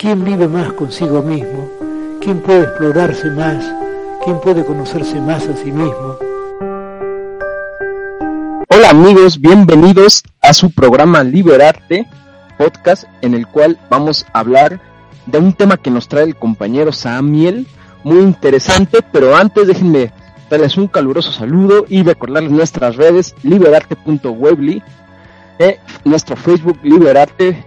¿Quién vive más consigo mismo? ¿Quién puede explorarse más? ¿Quién puede conocerse más a sí mismo? Hola amigos, bienvenidos a su programa Liberarte, podcast en el cual vamos a hablar de un tema que nos trae el compañero Samuel, muy interesante, pero antes déjenme darles un caluroso saludo y recordarles nuestras redes liberarte.webly, eh, nuestro Facebook Liberarte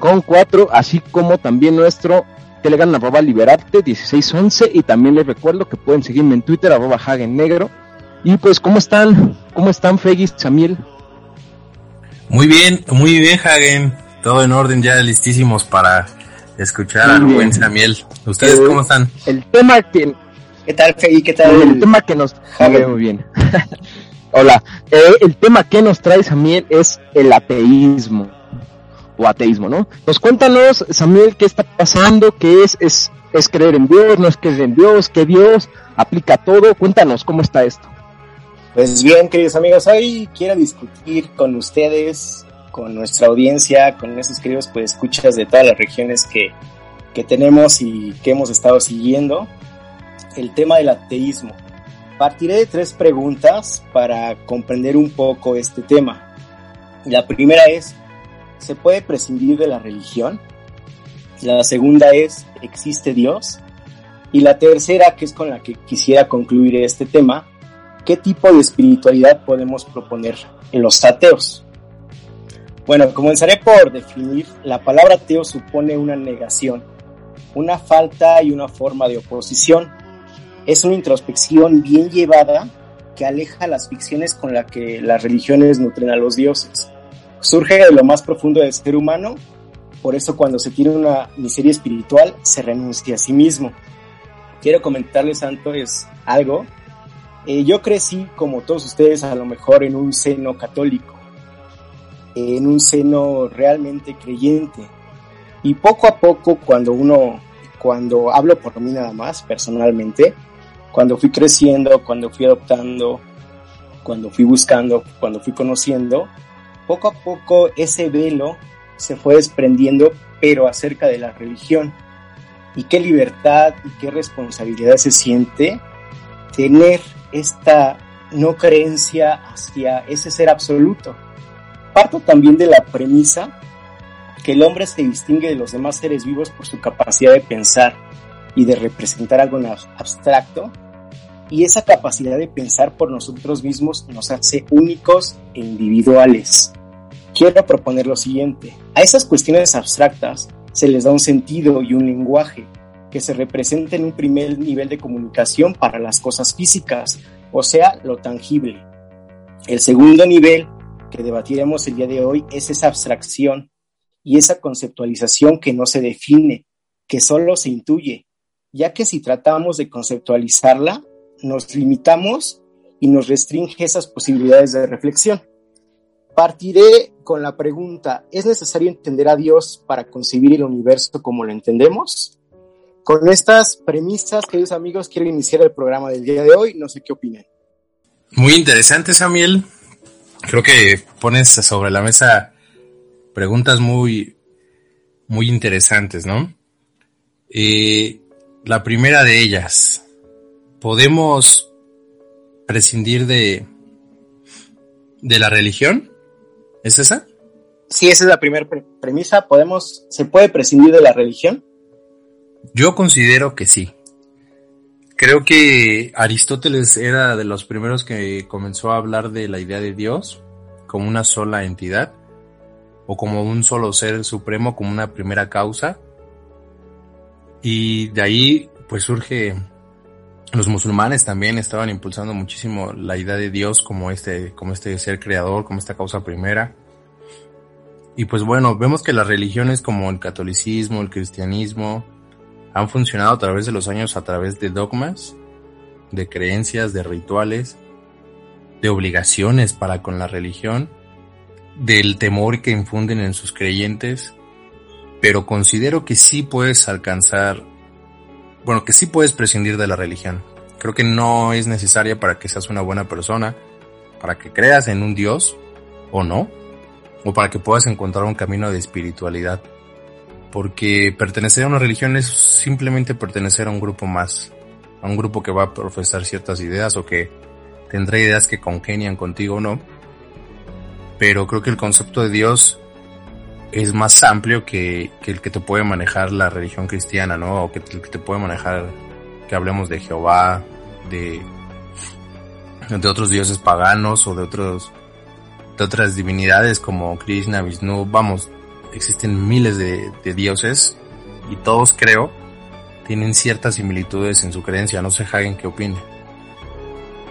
con 4, así como también nuestro Telegram arroba Liberarte 1611 y también les recuerdo que pueden seguirme en Twitter arroba Hagen Negro. Y pues, ¿cómo están? ¿Cómo están, Fegis, Samuel? Muy bien, muy bien, Hagen. Todo en orden, ya listísimos para escuchar al buen Samuel. ¿Ustedes eh, cómo están? El tema que... ¿Qué tal, Fegui? ¿Qué tal? El, tema que nos... Muy bien. Hola. Eh, el tema que nos trae Samuel es el ateísmo. O ateísmo, ¿no? Pues cuéntanos, Samuel, qué está pasando, qué es, es, es creer en Dios, no es creer en Dios, qué Dios aplica todo. Cuéntanos cómo está esto. Pues bien, queridos amigos, hoy quiero discutir con ustedes, con nuestra audiencia, con esos queridos pues escuchas de todas las regiones que, que tenemos y que hemos estado siguiendo, el tema del ateísmo. Partiré de tres preguntas para comprender un poco este tema. La primera es, ¿se puede prescindir de la religión? La segunda es, ¿existe Dios? Y la tercera, que es con la que quisiera concluir este tema, ¿qué tipo de espiritualidad podemos proponer en los ateos? Bueno, comenzaré por definir, la palabra ateo supone una negación, una falta y una forma de oposición. Es una introspección bien llevada que aleja las ficciones con las que las religiones nutren a los dioses. Surge de lo más profundo del ser humano, por eso cuando se tiene una miseria espiritual se renuncia a sí mismo. Quiero comentarles, es algo eh, yo crecí, como todos ustedes, a lo mejor en un seno católico, en un seno realmente creyente. Y poco a poco, cuando uno, cuando hablo por mí nada más, personalmente, cuando fui creciendo, cuando fui adoptando, cuando fui buscando, cuando fui conociendo, poco a poco ese velo se fue desprendiendo, pero acerca de la religión. Y qué libertad y qué responsabilidad se siente tener esta no creencia hacia ese ser absoluto. Parto también de la premisa que el hombre se distingue de los demás seres vivos por su capacidad de pensar y de representar algo abstracto, y esa capacidad de pensar por nosotros mismos nos hace únicos e individuales. Quiero proponer lo siguiente, a esas cuestiones abstractas se les da un sentido y un lenguaje, que se representa en un primer nivel de comunicación para las cosas físicas, o sea, lo tangible. El segundo nivel que debatiremos el día de hoy es esa abstracción y esa conceptualización que no se define, que solo se intuye, ya que si tratamos de conceptualizarla, nos limitamos y nos restringe esas posibilidades de reflexión. Partiré con la pregunta, ¿es necesario entender a Dios para concebir el universo como lo entendemos? Con estas premisas, queridos amigos, quiero iniciar el programa del día de hoy. No sé qué opinan. Muy interesante, Samuel. Creo que pones sobre la mesa preguntas muy, muy interesantes, ¿no? Eh, la primera de ellas, ¿podemos prescindir de, de la religión? ¿Es esa? Sí, esa es la primera premisa. ¿Podemos, ¿Se puede prescindir de la religión? Yo considero que sí. Creo que Aristóteles era de los primeros que comenzó a hablar de la idea de Dios como una sola entidad o como un solo ser supremo, como una primera causa. Y de ahí pues surge los musulmanes también estaban impulsando muchísimo la idea de Dios como este, como este ser creador, como esta causa primera. Y pues bueno, vemos que las religiones como el catolicismo, el cristianismo, han funcionado a través de los años a través de dogmas, de creencias, de rituales, de obligaciones para con la religión, del temor que infunden en sus creyentes, pero considero que sí puedes alcanzar, bueno, que sí puedes prescindir de la religión. Creo que no es necesaria para que seas una buena persona, para que creas en un Dios o no, o para que puedas encontrar un camino de espiritualidad. porque pertenecer a una religión es simplemente pertenecer a un grupo más, a un grupo que va a profesar ciertas ideas o que tendrá ideas que congenian contigo o no. Pero creo que el concepto de Dios es más amplio que, el que te puede manejar la religión cristiana, ¿no? O que, el que te puede manejar, que hablemos de Jehová, de, de otros dioses paganos o de otros, de otras divinidades como Krishna, Vishnu, vamos, existen miles de, de dioses y todos creo tienen ciertas similitudes en su creencia, no sé Hagen qué opine.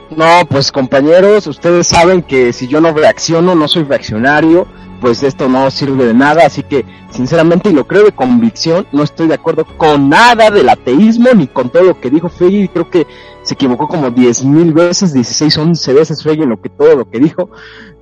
No, pues compañeros, ustedes saben que si yo no reacciono, no soy reaccionario, pues esto no sirve de nada, así que sinceramente y lo creo de convicción, no estoy de acuerdo con nada del ateísmo ni con todo lo que dijo Feggy, creo que se equivocó como diez mil veces, 16, 11 veces Feggy en lo que todo lo que dijo.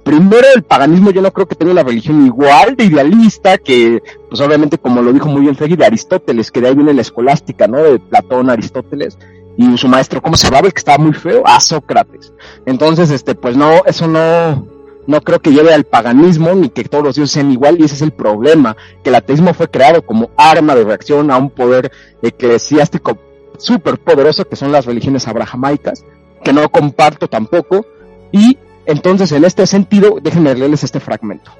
Primero, el paganismo yo no creo que tenga una religión igual de idealista que, pues obviamente como lo dijo muy bien Feggy, de Aristóteles, que de ahí viene la escolástica, ¿no? De Platón, Aristóteles y su maestro, ¿cómo se llamaba? El que estaba muy feo, a Sócrates. Entonces, este, pues no, eso no, no creo que lleve al paganismo ni que todos los dioses sean igual y ese es el problema, que el ateísmo fue creado como arma de reacción a un poder eclesiástico súper poderoso que son las religiones abrahamaicas, que no comparto tampoco, y entonces en este sentido, déjenme leerles este fragmento.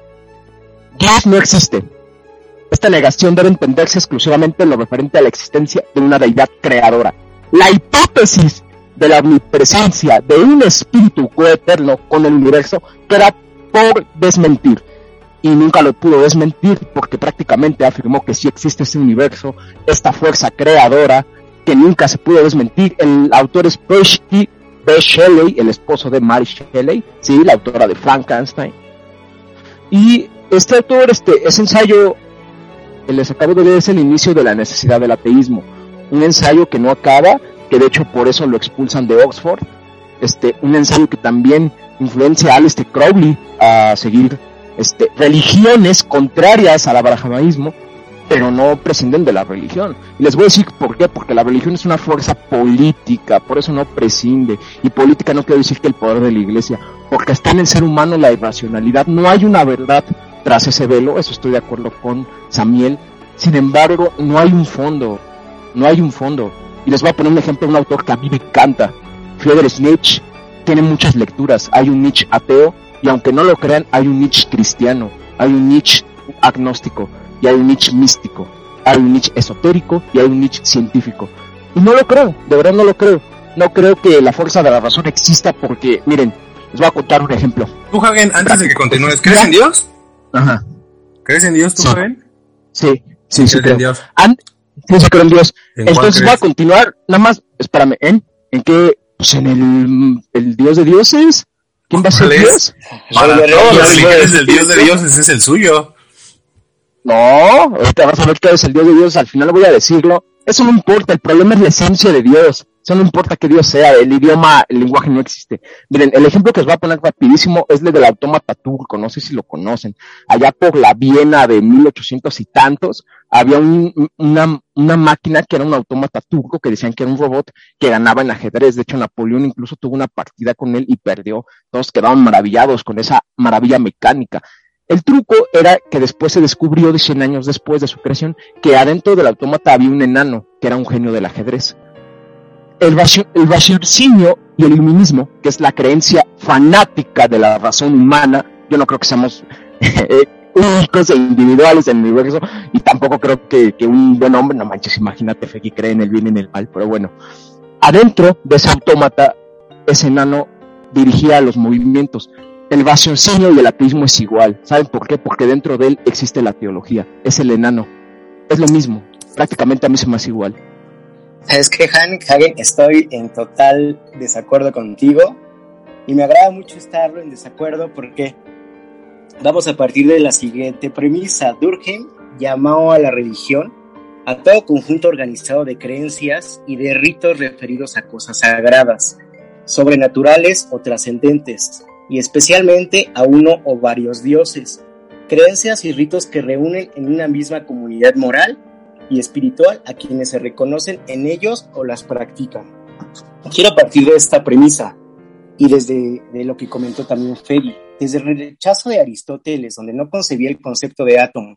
Dios no existe. Esta negación debe entenderse exclusivamente en lo referente a la existencia de una deidad creadora. La hipótesis de la omnipresencia de un espíritu coeterno con el universo queda por desmentir. Y nunca lo pudo desmentir porque prácticamente afirmó que sí existe ese universo, esta fuerza creadora que nunca se pudo desmentir. El autor es Percy B. Shelley, el esposo de Mary Shelley, sí, la autora de Frankenstein. Y este autor, este, ese ensayo, les acabo de leer, es el inicio de la necesidad del ateísmo. Un ensayo que no acaba que de hecho por eso lo expulsan de Oxford, este, un ensayo que también influencia a Aleister Crowley a seguir este, religiones contrarias al abrahamaísmo, pero no prescinden de la religión. Y les voy a decir por qué, porque la religión es una fuerza política, por eso no prescinde. Y política no quiere decir que el poder de la iglesia, porque está en el ser humano la irracionalidad. No hay una verdad tras ese velo, eso estoy de acuerdo con Samuel. Sin embargo, no hay un fondo, no hay un fondo. Y les voy a poner un ejemplo de un autor que a mí me encanta. Friedrich Nietzsche tiene muchas lecturas. Hay un Nietzsche ateo y aunque no lo crean, hay un Nietzsche cristiano, hay un Nietzsche agnóstico y hay un Nietzsche místico, hay un Nietzsche esotérico y hay un Nietzsche científico. Y no lo creo, de verdad no lo creo. No creo que la fuerza de la razón exista porque, miren, les voy a contar un ejemplo. Tú, Hagen, antes de que continúes, ¿crees en Dios? Ajá. ¿Crees en Dios tú, sí. Sí, sí, sí, creo. En Dios? En Dios. Entonces voy a continuar, nada más, espérame, ¿en? ¿En qué? Pues en el, el Dios de dioses. ¿Quién va a ser Dios? Para religiones el Dios de dioses es el suyo. No, ahorita vas a ver que es el Dios de Dios, al final voy a decirlo. Eso no importa, el problema es la esencia de Dios. Eso no importa que Dios sea, el idioma, el lenguaje no existe. Miren, el ejemplo que os voy a poner rapidísimo es el del autómata turco, no sé si lo conocen. Allá por la Viena de 1800 y tantos, había una, una máquina que era un autómata turco que decían que era un robot que ganaba en ajedrez. De hecho, Napoleón incluso tuvo una partida con él y perdió. Todos quedaban maravillados con esa maravilla mecánica. El truco era que después se descubrió, de 100 años después de su creación, que adentro del autómata había un enano, que era un genio del ajedrez el, raciocinio y el iluminismo, que es la creencia fanática de la razón humana, yo no creo que seamos eh, únicos e individuales en el universo, y tampoco creo que, un buen hombre, no manches, imagínate, fe que cree en el bien y en el mal, pero bueno, adentro de ese autómata, ese enano dirigía los movimientos. El raciocinio y el ateísmo es igual. ¿Saben por qué? Porque dentro de él existe la teología. Es el enano. Es lo mismo. Prácticamente a mí se me hace igual. Es que Hagen, estoy en total desacuerdo contigo y me agrada mucho estar en desacuerdo porque vamos a partir de la siguiente premisa. Durkheim llamó a la religión a todo conjunto organizado de creencias y de ritos referidos a cosas sagradas, sobrenaturales o trascendentes, y especialmente a uno o varios dioses, creencias y ritos que reúnen en una misma comunidad moral y espiritual a quienes se reconocen en ellos o las practican. Quiero partir de esta premisa y desde de lo que comentó también Fedi, desde el rechazo de Aristóteles, donde no concebía el concepto de átomo,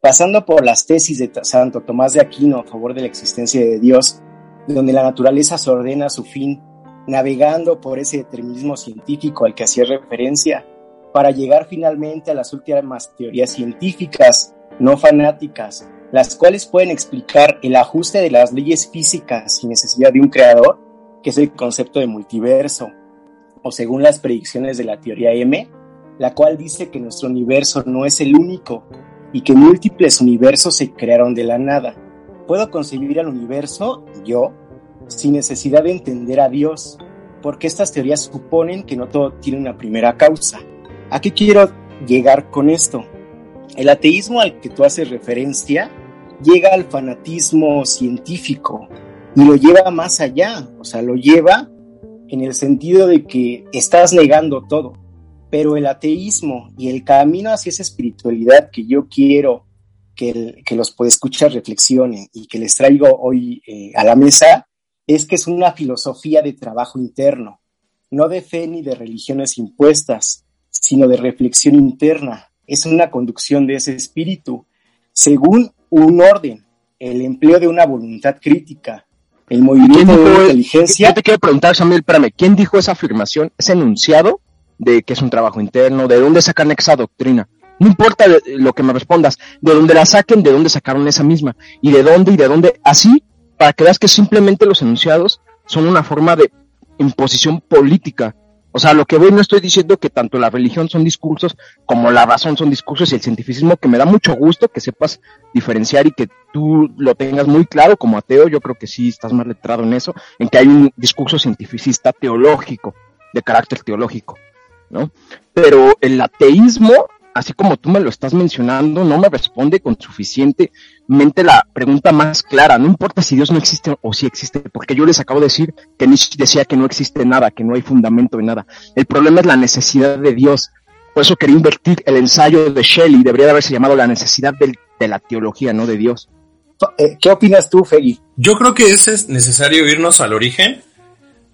pasando por las tesis de Santo Tomás de Aquino a favor de la existencia de Dios, donde la naturaleza se ordena a su fin, navegando por ese determinismo científico al que hacía referencia, para llegar finalmente a las últimas teorías científicas, no fanáticas, las cuales pueden explicar el ajuste de las leyes físicas sin necesidad de un creador, que es el concepto de multiverso, o según las predicciones de la teoría M, la cual dice que nuestro universo no es el único y que múltiples universos se crearon de la nada. Puedo concebir al universo, yo, sin necesidad de entender a Dios, porque estas teorías suponen que no todo tiene una primera causa. ¿A qué quiero llegar con esto? El ateísmo al que tú haces referencia llega al fanatismo científico y lo lleva más allá, o sea, lo lleva en el sentido de que estás negando todo, pero el ateísmo y el camino hacia esa espiritualidad que yo quiero que, que los escuchar reflexionen y que les traigo hoy eh, a la mesa es que es una filosofía de trabajo interno, no de fe ni de religiones impuestas, sino de reflexión interna. Es una conducción de ese espíritu según un orden, el empleo de una voluntad crítica, el movimiento de inteligencia. Yo te quiero preguntar, Samuel, espérame, ¿quién dijo esa afirmación, ese enunciado de que es un trabajo interno? ¿De dónde sacan esa doctrina? No importa lo que me respondas, de dónde la saquen, de dónde sacaron esa misma, y de dónde y de dónde, así, para que veas que simplemente los enunciados son una forma de imposición política. O sea, lo que voy no estoy diciendo que tanto la religión son discursos como la razón son discursos y el cientificismo, que me da mucho gusto que sepas diferenciar y que tú lo tengas muy claro como ateo, yo creo que sí estás más letrado en eso, en que hay un discurso cientificista teológico, de carácter teológico, ¿no? Pero el ateísmo así como tú me lo estás mencionando, no me responde con suficientemente la pregunta más clara. No importa si Dios no existe o si existe, porque yo les acabo de decir que Nietzsche decía que no existe nada, que no hay fundamento de nada. El problema es la necesidad de Dios. Por eso quería invertir el ensayo de Shelley, debería haberse llamado la necesidad de la teología, no de Dios. Eh, ¿Qué opinas tú, Fegui? Yo creo que es necesario irnos al origen,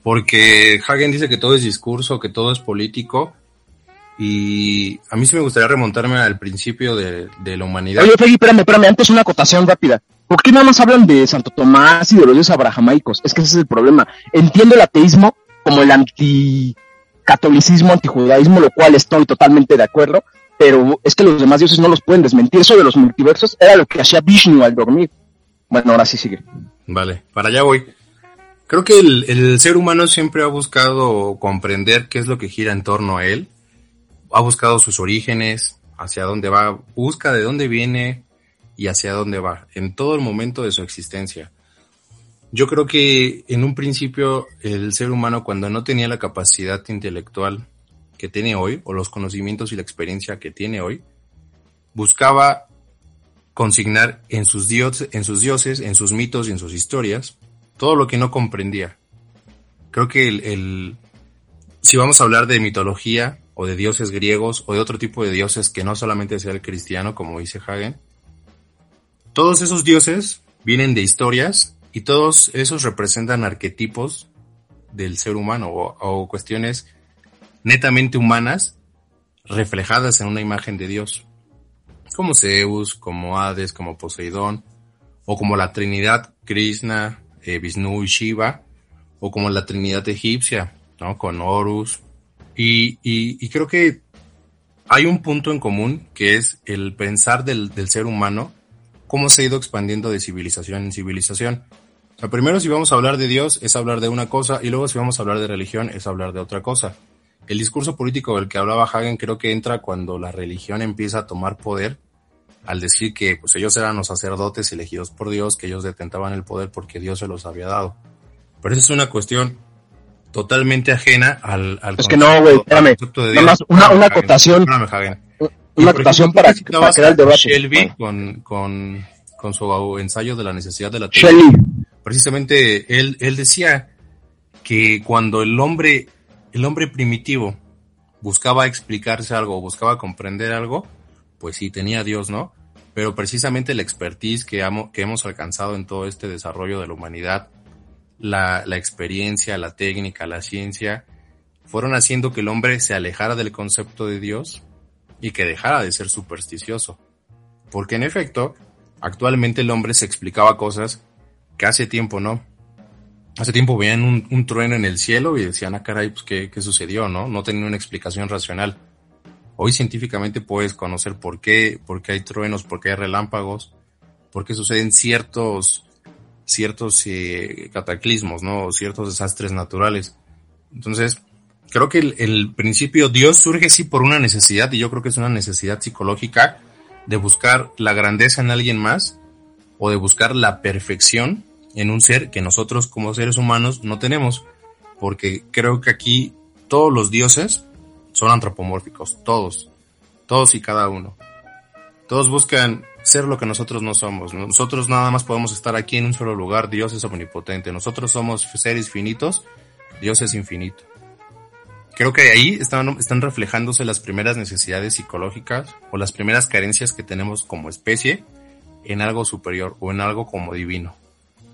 porque Hagen dice que todo es discurso, que todo es político, y a mí sí me gustaría remontarme al principio de, la humanidad. Oye, Fegui, espérame, espérame, antes una acotación rápida. ¿Por qué nada más hablan de Santo Tomás y de los dioses abrahamaicos? Es que ese es el problema. Entiendo el ateísmo como el anticatolicismo, antijudaísmo, lo cual estoy totalmente de acuerdo, pero es que los demás dioses no los pueden desmentir. Eso de los multiversos era lo que hacía Vishnu al dormir. Bueno, ahora sí sigue. Vale, para allá voy. Creo que el, el ser humano siempre ha buscado comprender qué es lo que gira en torno a él ha buscado sus orígenes, hacia dónde va, busca de dónde viene y hacia dónde va, en todo el momento de su existencia. Yo creo que en un principio el ser humano cuando no tenía la capacidad intelectual que tiene hoy, o los conocimientos y la experiencia que tiene hoy, buscaba consignar en sus, dioses, en sus dioses, en sus mitos y en sus historias, todo lo que no comprendía. Creo que el, si vamos a hablar de mitología, o de dioses griegos o de otro tipo de dioses que no solamente sea el cristiano, como dice Hagen. Todos esos dioses vienen de historias y todos esos representan arquetipos del ser humano o, cuestiones netamente humanas reflejadas en una imagen de Dios, como Zeus, como Hades, como Poseidón, o como la Trinidad Krishna, eh, Vishnu y Shiva, o como la Trinidad egipcia, ¿no? con Horus, y, creo que hay un punto en común que es el pensar del, ser humano, cómo se ha ido expandiendo de civilización en civilización. Primero si vamos a hablar de Dios es hablar de una cosa y luego si vamos a hablar de religión es hablar de otra cosa. El discurso político del que hablaba Hagen creo que entra cuando la religión empieza a tomar poder al decir que pues ellos eran los sacerdotes elegidos por Dios, que ellos detentaban el poder porque Dios se los había dado. Pero esa es una cuestión totalmente ajena al, al Es que no, güey, espérame. Nada más una, una acotación. Una acotación para, para crear el debate. Shelby con, con, con su ensayo de la necesidad de la Shelby. Precisamente él, él decía que cuando el hombre, el hombre primitivo buscaba explicarse algo, buscaba comprender algo, pues sí tenía a Dios, ¿no? Pero precisamente la expertise que, amo, que hemos alcanzado en todo este desarrollo de la humanidad, la, la experiencia, la técnica, la ciencia, fueron haciendo que el hombre se alejara del concepto de Dios y que dejara de ser supersticioso. Porque en efecto, actualmente el hombre se explicaba cosas que hace tiempo no. Hace tiempo veían un, trueno en el cielo y decían, ah, caray, pues ¿qué, qué sucedió, ¿no? No tenían una explicación racional. Hoy científicamente puedes conocer por qué, por qué hay truenos, por qué hay relámpagos, por qué suceden ciertos, ciertos eh, cataclismos, ¿no? Ciertos desastres naturales. Entonces, creo que el, el, principio Dios surge sí por una necesidad, y yo creo que es una necesidad psicológica de buscar la grandeza en alguien más o de buscar la perfección en un ser que nosotros como seres humanos no tenemos, porque creo que aquí todos los dioses son antropomórficos, todos, todos y cada uno. Todos buscan ser lo que nosotros no somos. Nosotros nada más podemos estar aquí en un solo lugar, Dios es omnipotente. Nosotros somos seres finitos, Dios es infinito. Creo que ahí están, reflejándose las primeras necesidades psicológicas o las primeras carencias que tenemos como especie en algo superior o en algo como divino.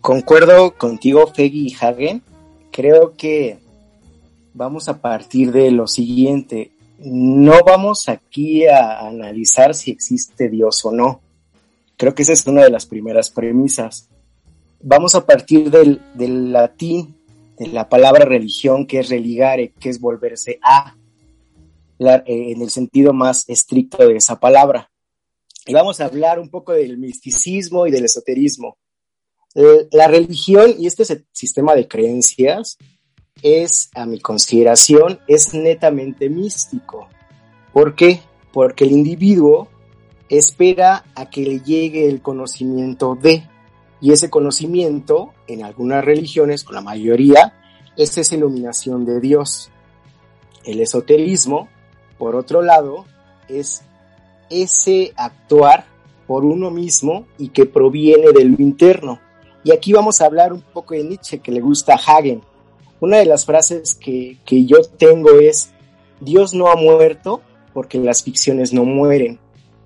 Concuerdo contigo, Feggy y Hagen. Creo que vamos a partir de lo siguiente. No vamos aquí a analizar si existe Dios o no. Creo que esa es una de las primeras premisas. Vamos a partir del, latín, de la palabra religión, que es religare, que es volverse a, eh, en el sentido más estricto de esa palabra. Y vamos a hablar un poco del misticismo y del esoterismo. Eh, la religión y este sistema de creencias es, a mi consideración, es netamente místico. ¿Por qué? Porque el individuo espera a que le llegue el conocimiento de, y ese conocimiento, en algunas religiones, con la mayoría, es esa iluminación de Dios. El esoterismo, por otro lado, es ese actuar por uno mismo y que proviene de lo interno. Y aquí vamos a hablar un poco de Nietzsche, que le gusta a Hagen. Una de las frases que, yo tengo es, Dios no ha muerto porque las ficciones no mueren,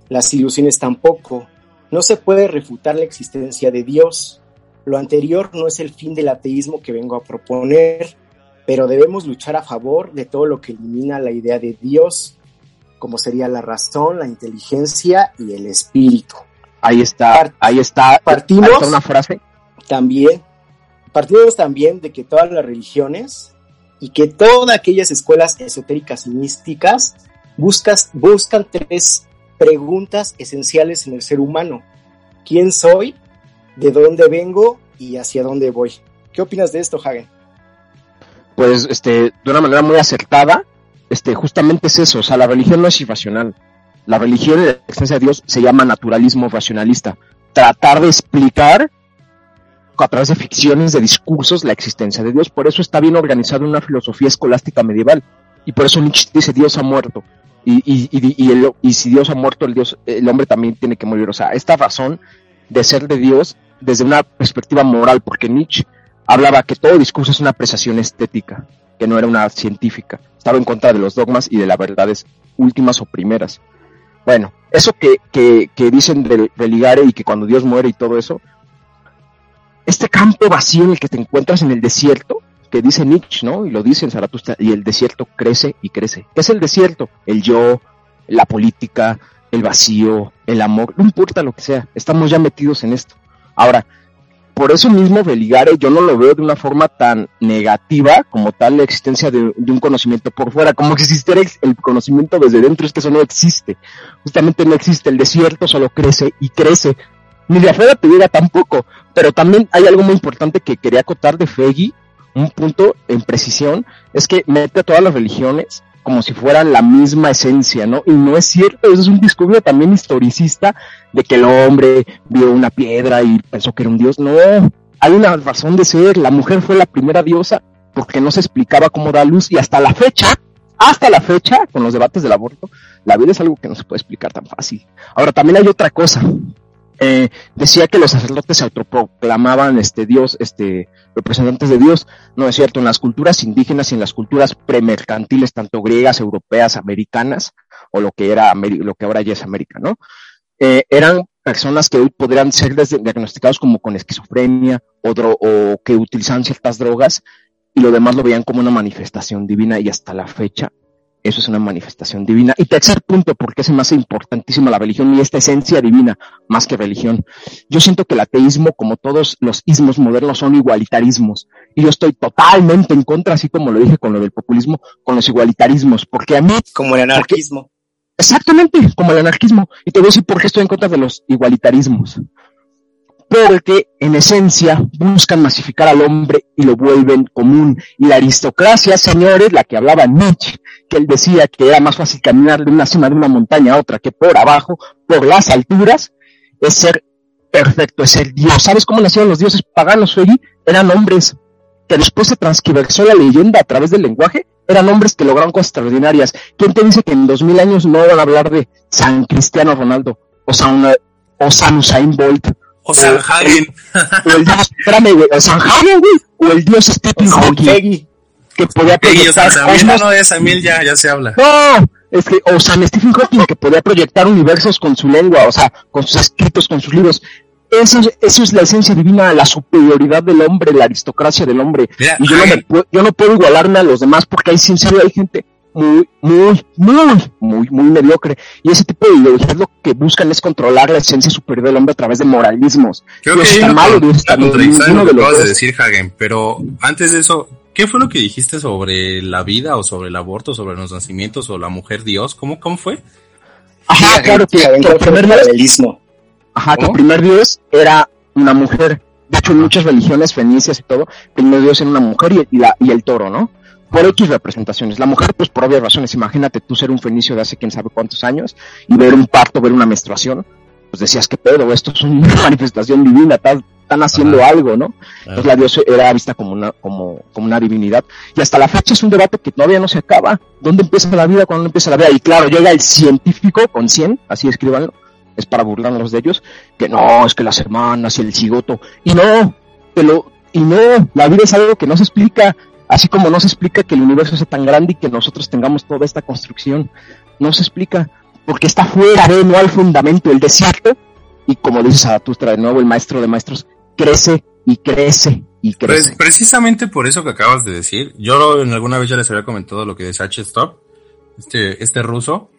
las ilusiones tampoco. No se puede refutar la existencia de Dios. Lo anterior no es el fin del ateísmo que vengo a proponer, pero debemos luchar a favor de todo lo que elimina la idea de Dios, como sería la razón, la inteligencia y el espíritu. Ahí está, ahí está, partimos una frase. También Partimos también de que todas las religiones y que todas aquellas escuelas esotéricas y místicas buscas, buscan tres preguntas esenciales en el ser humano. ¿Quién soy? ¿De dónde vengo? ¿Y hacia dónde voy? ¿Qué opinas de esto, Hagen? Pues este, de una manera muy acertada, este, justamente es eso, o sea, la religión no es irracional. La religión y la existencia de Dios se llama naturalismo racionalista. Tratar de explicar a través de ficciones, de discursos, la existencia de Dios. Por eso está bien organizado una filosofía escolástica medieval. Y por eso Nietzsche dice Dios ha muerto. Y, y, y, y si Dios ha muerto, el, Dios, el hombre también tiene que morir. O sea, esta razón de ser de Dios desde una perspectiva moral, porque Nietzsche hablaba que todo discurso es una apreciación estética, que no era una científica. Estaba en contra de los dogmas y de las verdades últimas o primeras. Bueno, eso que, que, que dicen de, de Ligare y que cuando Dios muere y todo eso, este campo vacío en el que te encuentras en el desierto, que dice Nietzsche, ¿no? Y lo dice en Zaratustra, y el desierto crece y crece. ¿Qué es el desierto? El yo, la política, el vacío, el amor, no importa lo que sea, estamos ya metidos en esto. Ahora, por eso mismo Beligare yo no lo veo de una forma tan negativa como tal la existencia de, un conocimiento por fuera, como que existiera el conocimiento desde dentro, es que eso no existe. Justamente no existe, el desierto solo crece y crece ni de afuera te llega tampoco. Pero también hay algo muy importante que quería acotar de Feggy, un punto en precisión, es que mete a todas las religiones como si fueran la misma esencia, ¿no? Y no es cierto, eso es un discurso también historicista de que el hombre vio una piedra y pensó que era un dios. No, hay una razón de ser, la mujer fue la primera diosa porque no se explicaba cómo da luz y hasta la fecha, hasta la fecha, con los debates del aborto, la vida es algo que no se puede explicar tan fácil. Ahora, también hay otra cosa, eh, decía que los sacerdotes se autoproclamaban este Dios, este representantes de Dios. No es cierto, en las culturas indígenas y en las culturas premercantiles, tanto griegas, europeas, americanas, o lo que era lo que ahora ya es América, ¿no? Eh, eran personas que hoy podrían ser diagnosticados como con esquizofrenia o, o que utilizaban ciertas drogas y lo demás lo veían como una manifestación divina y hasta la fecha eso es una manifestación divina. Y tercer punto, porque es más importantísima la religión y esta esencia divina más que religión. Yo siento que el ateísmo, como todos los ismos modernos, son igualitarismos. Y yo estoy totalmente en contra, así como lo dije con lo del populismo, con los igualitarismos, porque a mí... Como el anarquismo. exactamente, como el anarquismo. Y te voy a decir por qué estoy en contra de los igualitarismos porque en esencia buscan masificar al hombre y lo vuelven común. Y la aristocracia, señores, la que hablaba Nietzsche, que él decía que era más fácil caminar de una cima de una montaña a otra que por abajo, por las alturas, es ser perfecto, es ser Dios. ¿Sabes cómo nacieron los dioses paganos, Feli? Eran hombres que después se transcribersó la leyenda a través del lenguaje, eran hombres que lograron cosas extraordinarias. ¿Quién te dice que en dos mil años no van a hablar de San Cristiano Ronaldo o San, o San Usain Bolt o San Hagen. O, el dios, espérame, güey. O San Hagen, güey. O el dios Stephen Hawking. Que podía proyectar. Peggy, no, de ya, ya se habla. No, es que, o San Stephen Hawking, que podía proyectar universos con su lengua, o sea, con sus escritos, con sus libros. Eso, eso es la esencia divina, la superioridad del hombre, la aristocracia del hombre. y yo no, me, yo no puedo igualarme a los demás porque hay sincero hay gente muy, muy, muy, muy, muy mediocre. Y ese tipo de ideologías lo que buscan es controlar la esencia superior del hombre a través de moralismos. Creo que está malo, está lo que acabas de decir, Hagen, pero antes de eso, ¿qué fue lo que dijiste sobre la vida o sobre el aborto, sobre los nacimientos o la mujer Dios? ¿Cómo, cómo fue? Ajá, claro que, el primer Dios, ajá, que el primer Dios era una mujer. De hecho, en muchas religiones fenicias y todo, el primer Dios era una mujer y, la, y el toro, ¿no? por X representaciones. La mujer, pues por obvias razones, imagínate tú ser un fenicio de hace quién sabe cuántos años y ver un parto, ver una menstruación, pues decías, que pedo? Esto es una manifestación divina, están, haciendo algo, ¿no? Entonces la diosa era vista como una, como, como una divinidad. Y hasta la fecha es un debate que todavía no se acaba. ¿Dónde empieza la vida? ¿Cuándo empieza la vida? Y claro, llega el científico con 100, así escríbanlo, es para burlarnos de ellos, que no, es que las hermanas y el cigoto. Y no, lo, y no, la vida es algo que no se explica Así como no se explica que el universo sea tan grande y que nosotros tengamos toda esta construcción. No se explica porque está fuera de, no al fundamento, el desierto. Y como dice Zaratustra de nuevo, el maestro de maestros, crece y crece y crece. precisamente por eso que acabas de decir, yo en alguna vez ya les había comentado lo que dice H. Stop, este, este ruso,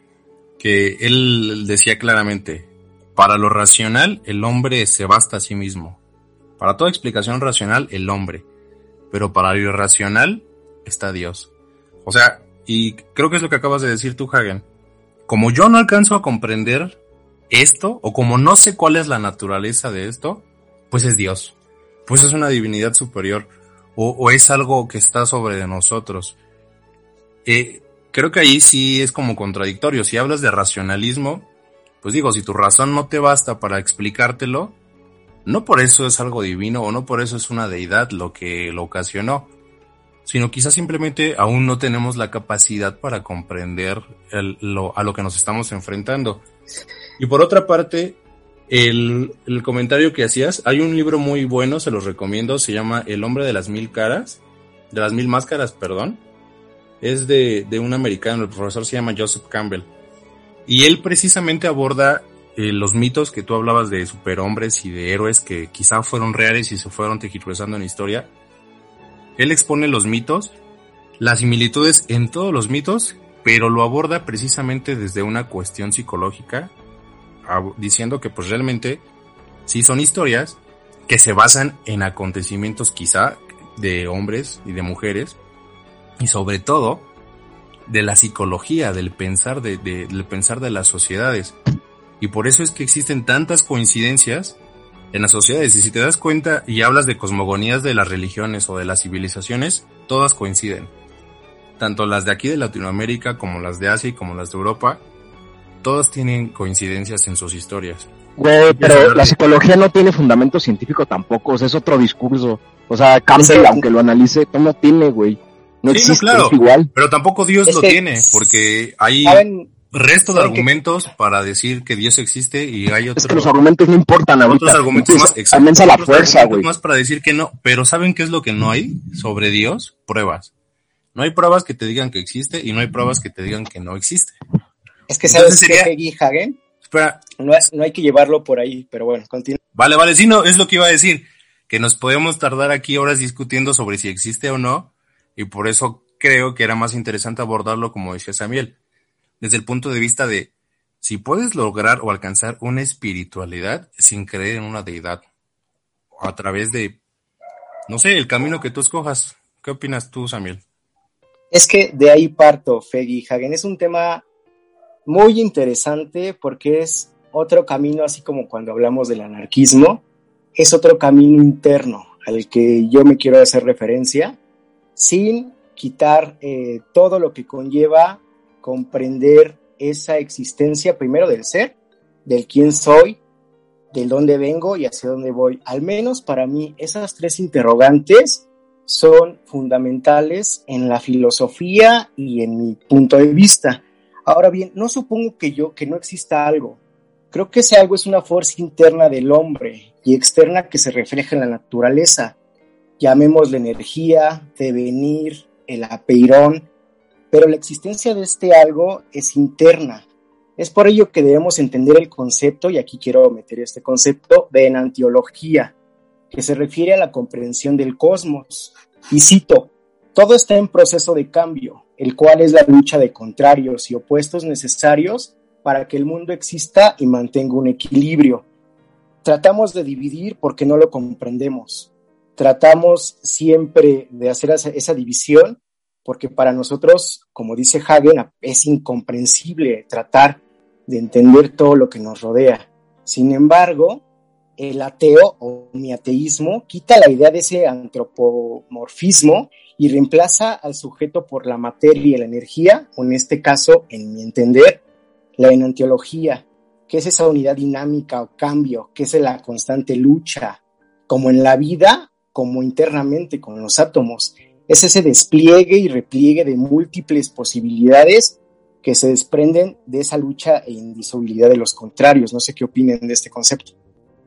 que él decía claramente, para lo racional el hombre se basta a sí mismo. Para toda explicación racional, el hombre pero para lo irracional está Dios. O sea, y creo que es lo que acabas de decir tú, Hagen. Como yo no alcanzo a comprender esto, o como no sé cuál es la naturaleza de esto, pues es Dios. Pues es una divinidad superior, o, es algo que está sobre de nosotros. Eh, creo que ahí sí es como contradictorio. Si hablas de racionalismo, pues digo, si tu razón no te basta para explicártelo, no por eso es algo divino o no por eso es una deidad lo que lo ocasionó, sino quizás simplemente aún no tenemos la capacidad para comprender a lo que nos estamos enfrentando. Y por otra parte, el, el, comentario que hacías, hay un libro muy bueno, se los recomiendo, se llama El hombre de las mil caras, de las mil máscaras, perdón. Es de, de un americano, el profesor se llama Joseph Campbell. Y él precisamente aborda eh, los mitos que tú hablabas de superhombres y de héroes que quizá fueron reales y se fueron tejitruzando en historia, él expone los mitos, las similitudes en todos los mitos, pero lo aborda precisamente desde una cuestión psicológica, diciendo que pues realmente sí son historias que se basan en acontecimientos quizá de hombres y de mujeres, y sobre todo de la psicología, del pensar de, del pensar de las sociedades. Y por eso es que existen tantas coincidencias en las sociedades. Y si te das cuenta y hablas de cosmogonías de las religiones o de las civilizaciones, todas coinciden. Tanto las de aquí de Latinoamérica como las de Asia y como las de Europa, todas tienen coincidencias en sus historias. Güey, pero la psicología no tiene fundamento científico tampoco, o sea, es otro discurso. O sea, Campbell, aunque lo analice, no tiene, güey. No existe, claro, igual. Pero tampoco Dios lo tiene, porque hay resto de argumentos para decir que Dios existe y hay otros. Es que los argumentos no importan ahorita. Otros argumentos más, la fuerza, güey. Más para decir que no, pero ¿saben qué es lo que no hay sobre Dios? Pruebas. No hay pruebas que te digan que existe y no hay pruebas que te digan que no existe. Es que sabes sería... que Hagen. Espera. No, no hay que llevarlo por ahí, pero bueno, continúa. Vale, vale, sí, no, es lo que iba a decir. Que nos podemos tardar aquí horas discutiendo sobre si existe o no, y por eso creo que era más interesante abordarlo, como decía Samuel, desde el punto de vista de si puedes lograr o alcanzar una espiritualidad sin creer en una deidad, a través de, no sé, el camino que tú escojas. ¿Qué opinas tú, Samuel? Es que de ahí parto, Feggy Hagen. Es un tema muy interesante porque es otro camino, así como cuando hablamos del anarquismo, es otro camino interno al que yo me quiero hacer referencia, sin quitar eh, todo lo que conlleva comprender esa existencia primero del ser, del quién soy, del dónde vengo y hacia dónde voy. Al menos para mí esas tres interrogantes son fundamentales en la filosofía y en mi punto de vista. Ahora bien, no supongo que yo que no exista algo. Creo que ese algo es una fuerza interna del hombre y externa que se refleja en la naturaleza. Llamémosle energía, devenir, el apeirón, pero la existencia de este algo es interna. Es por ello que debemos entender el concepto, y aquí quiero meter este concepto, de enantiología, que se refiere a la comprensión del cosmos. Y cito, todo está en proceso de cambio, el cual es la lucha de contrarios y opuestos necesarios para que el mundo exista y mantenga un equilibrio. Tratamos de dividir porque no lo comprendemos. Tratamos siempre de hacer esa división porque para nosotros, como dice Hagen, es incomprensible tratar de entender todo lo que nos rodea. Sin embargo, el ateo o mi ateísmo quita la idea de ese antropomorfismo y reemplaza al sujeto por la materia y la energía, o en este caso, en mi entender, la enantiología, que es esa unidad dinámica o cambio, que es la constante lucha, como en la vida, como internamente con los átomos es ese despliegue y repliegue de múltiples posibilidades que se desprenden de esa lucha e indisolubilidad de los contrarios. No sé qué opinen de este concepto.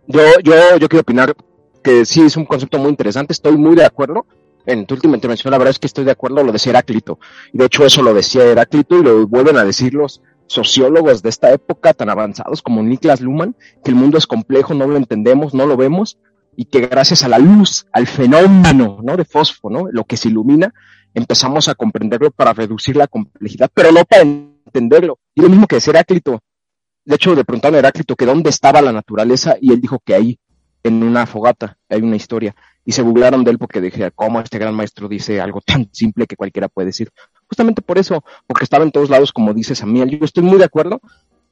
Yo, yo, yo quiero opinar que sí es un concepto muy interesante, estoy muy de acuerdo. En tu última intervención, la verdad es que estoy de acuerdo, lo decía Heráclito. De hecho, eso lo decía Heráclito y lo vuelven a decir los sociólogos de esta época tan avanzados como Niklas Luhmann, que el mundo es complejo, no lo entendemos, no lo vemos, y que gracias a la luz, al fenómeno ¿no? de fósforo, ¿no? lo que se ilumina, empezamos a comprenderlo para reducir la complejidad, pero no para entenderlo. Y lo mismo que decía Heráclito. De hecho, le preguntaron a Heráclito que dónde estaba la naturaleza y él dijo que ahí, en una fogata, hay una historia. Y se burlaron de él porque dije, ¿cómo este gran maestro dice algo tan simple que cualquiera puede decir? Justamente por eso, porque estaba en todos lados, como dice Samuel. Yo estoy muy de acuerdo,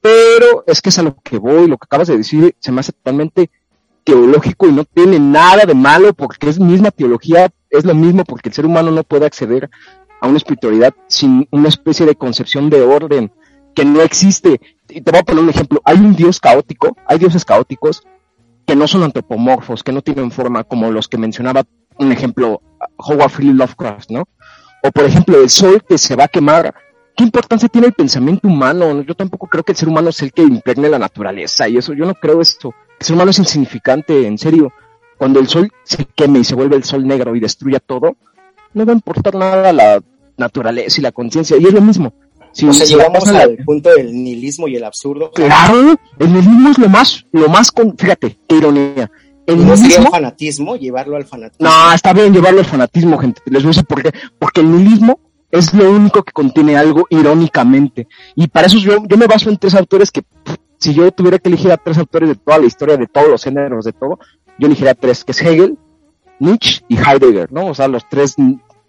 pero es que es a lo que voy, lo que acabas de decir se me hace totalmente teológico y no tiene nada de malo porque es misma teología, es lo mismo porque el ser humano no puede acceder a una espiritualidad sin una especie de concepción de orden que no existe. Y te voy a poner un ejemplo, hay un dios caótico, hay dioses caóticos que no son antropomorfos, que no tienen forma como los que mencionaba un ejemplo Howard Philip Lovecraft, ¿no? O por ejemplo el sol que se va a quemar ¿qué importancia tiene el pensamiento humano? Yo tampoco creo que el ser humano es el que impregne la naturaleza y eso, yo no creo esto. El ser humano es insignificante, en serio. Cuando el sol se queme y se vuelve el sol negro y destruya todo, no va a importar nada la naturaleza y la conciencia, y es lo mismo. Si, o sea, llegamos al punto del nihilismo y el absurdo. Claro, el nihilismo es lo más, lo más con, fíjate, qué ironía. El ¿No nihilismo, el fanatismo, llevarlo al fanatismo? No, está bien llevarlo al fanatismo, gente. Les voy a decir por qué. Porque el nihilismo es lo único que contiene algo irónicamente. Y para eso yo, yo me baso en tres autores que, si yo tuviera que elegir a tres autores de toda la historia, de todos los géneros, de todo, yo elegiría tres, que es Hegel, Nietzsche y Heidegger, ¿no? O sea, los tres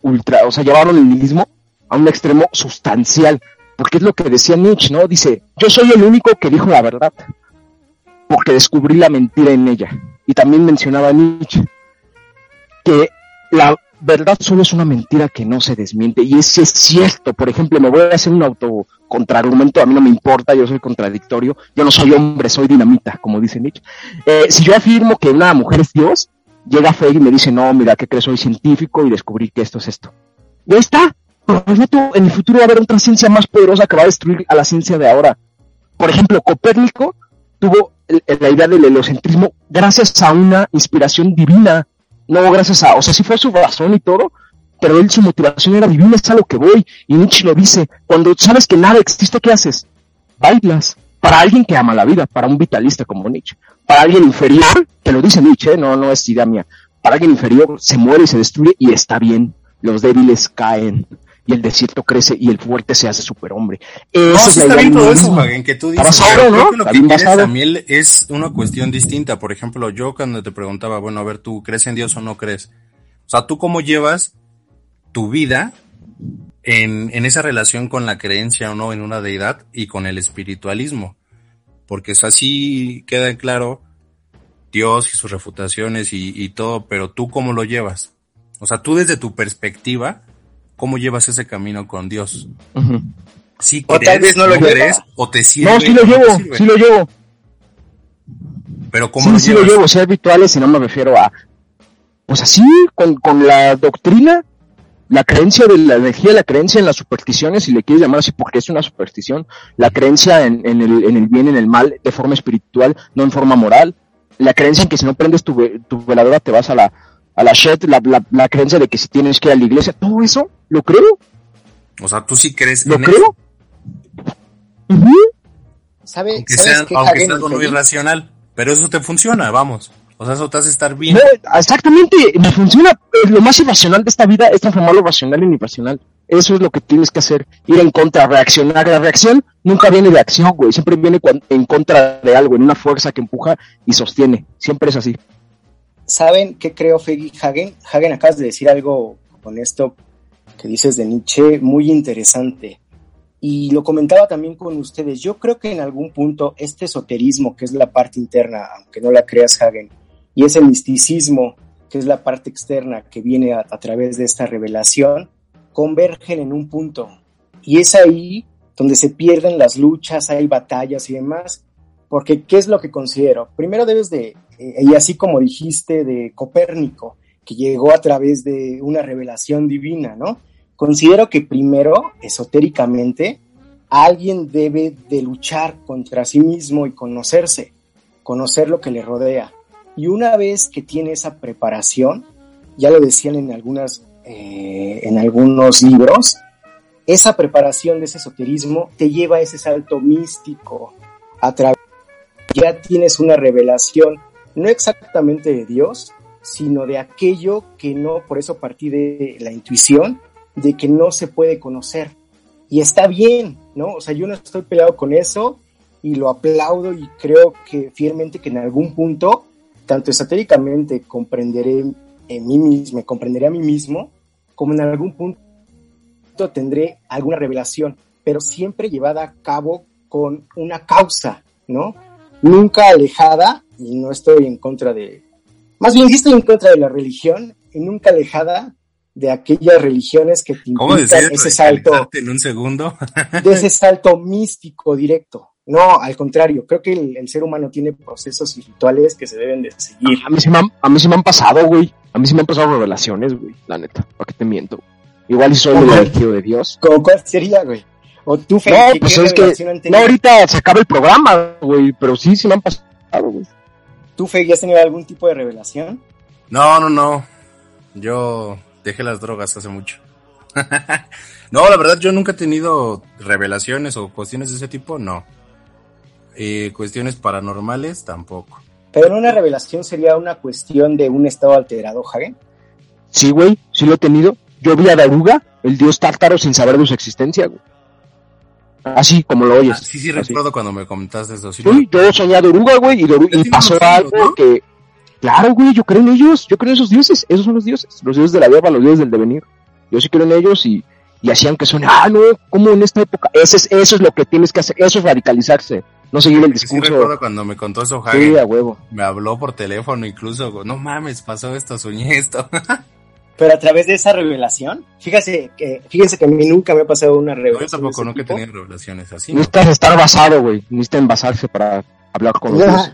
ultra, o sea, llevaron el nihilismo a un extremo sustancial, porque es lo que decía Nietzsche, ¿no? Dice, yo soy el único que dijo la verdad, porque descubrí la mentira en ella. Y también mencionaba Nietzsche que la verdad solo es una mentira que no se desmiente. Y ese es cierto. Por ejemplo, me voy a hacer un auto contraargumento, a mí no me importa, yo soy contradictorio, yo no soy hombre, soy dinamita, como dice Nietzsche. Eh, si yo afirmo que una mujer es Dios, llega Fe y me dice, no, mira, ¿qué crees? Soy científico y descubrí que esto es esto. Ya está. en el futuro va a haber otra ciencia más poderosa que va a destruir a la ciencia de ahora. Por ejemplo, Copérnico tuvo la idea del helocentrismo gracias a una inspiración divina no gracias a, o sea, sí fue su razón y todo, pero él su motivación era divina, es a lo que voy. Y Nietzsche lo dice, cuando sabes que nada existe, ¿qué haces? Bailas. Para alguien que ama la vida, para un vitalista como Nietzsche. Para alguien inferior, que lo dice Nietzsche, ¿eh? no, no es idea mía. Para alguien inferior se muere y se destruye y está bien. Los débiles caen. y el desierto crece y el fuerte se hace superhombre. Eso no, está bien todo eso, que tú dices, basado, ¿no? que lo que quieres también es una cuestión distinta. Por ejemplo, yo cuando te preguntaba, bueno, a ver, ¿tú crees en Dios o no crees? O sea, ¿tú cómo llevas tu vida en, en esa relación con la creencia o no en una deidad y con el espiritualismo? Porque es así queda claro Dios y sus refutaciones y, y todo, pero tú cómo lo llevas? O sea, tú desde tu perspectiva, cómo llevas ese camino con Dios. Si o tal vez no lo crees o te sirve. No, sí lo llevo, sí lo llevo. Pero cómo sí, lo sí lo llevo, ser habituales y no me refiero a, pues así, con, con la doctrina, la creencia de la energía, la creencia en las supersticiones, si le quieres llamar así, porque es una superstición, la creencia en, en, el, en el bien, en el mal, de forma espiritual, no en forma moral, la creencia en que si no prendes tu, tu veladora te vas a la, a la shed, la, la, la, creencia de que si tienes que ir a la iglesia, todo eso, lo creo. O sea, tú sí crees ¿Lo creo? Uh -huh. ¿Sabe, aunque sea, aunque sea algo no irracional, pero eso te funciona, vamos. O sea, eso te hace estar bien. No, exactamente, me funciona. Lo más irracional de esta vida es transformar lo racional en irracional. Eso es lo que tienes que hacer, ir en contra, reaccionar. La reacción nunca viene de acción, güey, siempre viene en contra de algo, en una fuerza que empuja y sostiene. Siempre es así. ¿Saben qué creo, Feggy Hagen? Hagen, acabas de decir algo con esto que dices de Nietzsche muy interesante. Y lo comentaba también con ustedes. Yo creo que en algún punto este esoterismo, que es la parte interna, aunque no la creas, Hagen, y ese misticismo, que es la parte externa que viene a, través de esta revelación, convergen en un punto. Y es ahí donde se pierden las luchas, hay batallas y demás. Porque, ¿qué es lo que considero? Primero debes de y así como dijiste de Copérnico, que llegó a través de una revelación divina, ¿no? Considero que primero, esotéricamente, alguien debe de luchar contra sí mismo y conocerse, conocer lo que le rodea. Y una vez que tiene esa preparación, ya lo decían en, algunas, eh, en algunos libros, esa preparación de ese esoterismo te lleva a ese salto místico a través ya tienes una revelación no exactamente de Dios, sino de aquello que no, por eso partí de la intuición, de que no se puede conocer. Y está bien, ¿no? O sea, yo no estoy peleado con eso y lo aplaudo y creo que fielmente que en algún punto, tanto esotéricamente comprenderé en mí mismo, comprenderé a mí mismo, como en algún punto tendré alguna revelación, pero siempre llevada a cabo con una causa, ¿no? Nunca alejada y no estoy en contra de, más bien sí estoy en contra de la religión y nunca alejada de aquellas religiones que te implican ese salto en un segundo de ese salto místico directo no al contrario creo que el, el, ser humano tiene procesos espirituales que se deben de seguir a mí sí me han, a mí sí me han pasado güey a mí sí me han pasado revelaciones güey la neta para que te miento igual si soy el elegido de Dios ¿Cómo cuál sería güey o tú no pues es que no ahorita se acaba el programa güey pero sí sí me han pasado güey ¿Tú, Fe, has tenido algún tipo de revelación? No, no, no. Yo dejé las drogas hace mucho. no, la verdad, yo nunca he tenido revelaciones o cuestiones de ese tipo, no. Eh, cuestiones paranormales, tampoco. Pero una revelación sería una cuestión de un estado alterado, Hagen. Sí, güey, sí lo he tenido. Yo vi a Daruga, el dios tártaro, sin saber de su existencia, güey. Así como lo oyes. Ah, sí, sí, así. recuerdo cuando me comentaste eso. Sí, yo soñé a Doruga, güey, y, Doruga, y pasó algo ¿no? que... Claro, güey, yo creo en ellos, yo creo en esos dioses, esos son los dioses, los dioses de la guerra, los dioses del devenir. Yo sí creo en ellos y, y hacían que suene, ah, no, ¿cómo en esta época? Ese es, eso es lo que tienes que hacer, eso es radicalizarse, no seguir el discurso. Sí, recuerdo cuando me contó eso, Hagen, Sí, a huevo. Me habló por teléfono incluso, no mames, pasó esto, soñé esto. pero a través de esa revelación, fíjese que, fíjense que a mí nunca me ha pasado una revelación. No, yo tampoco, nunca he tenido revelaciones así. ¿no? Necesitas estar basado, güey. Necesitas basarse para hablar con no, los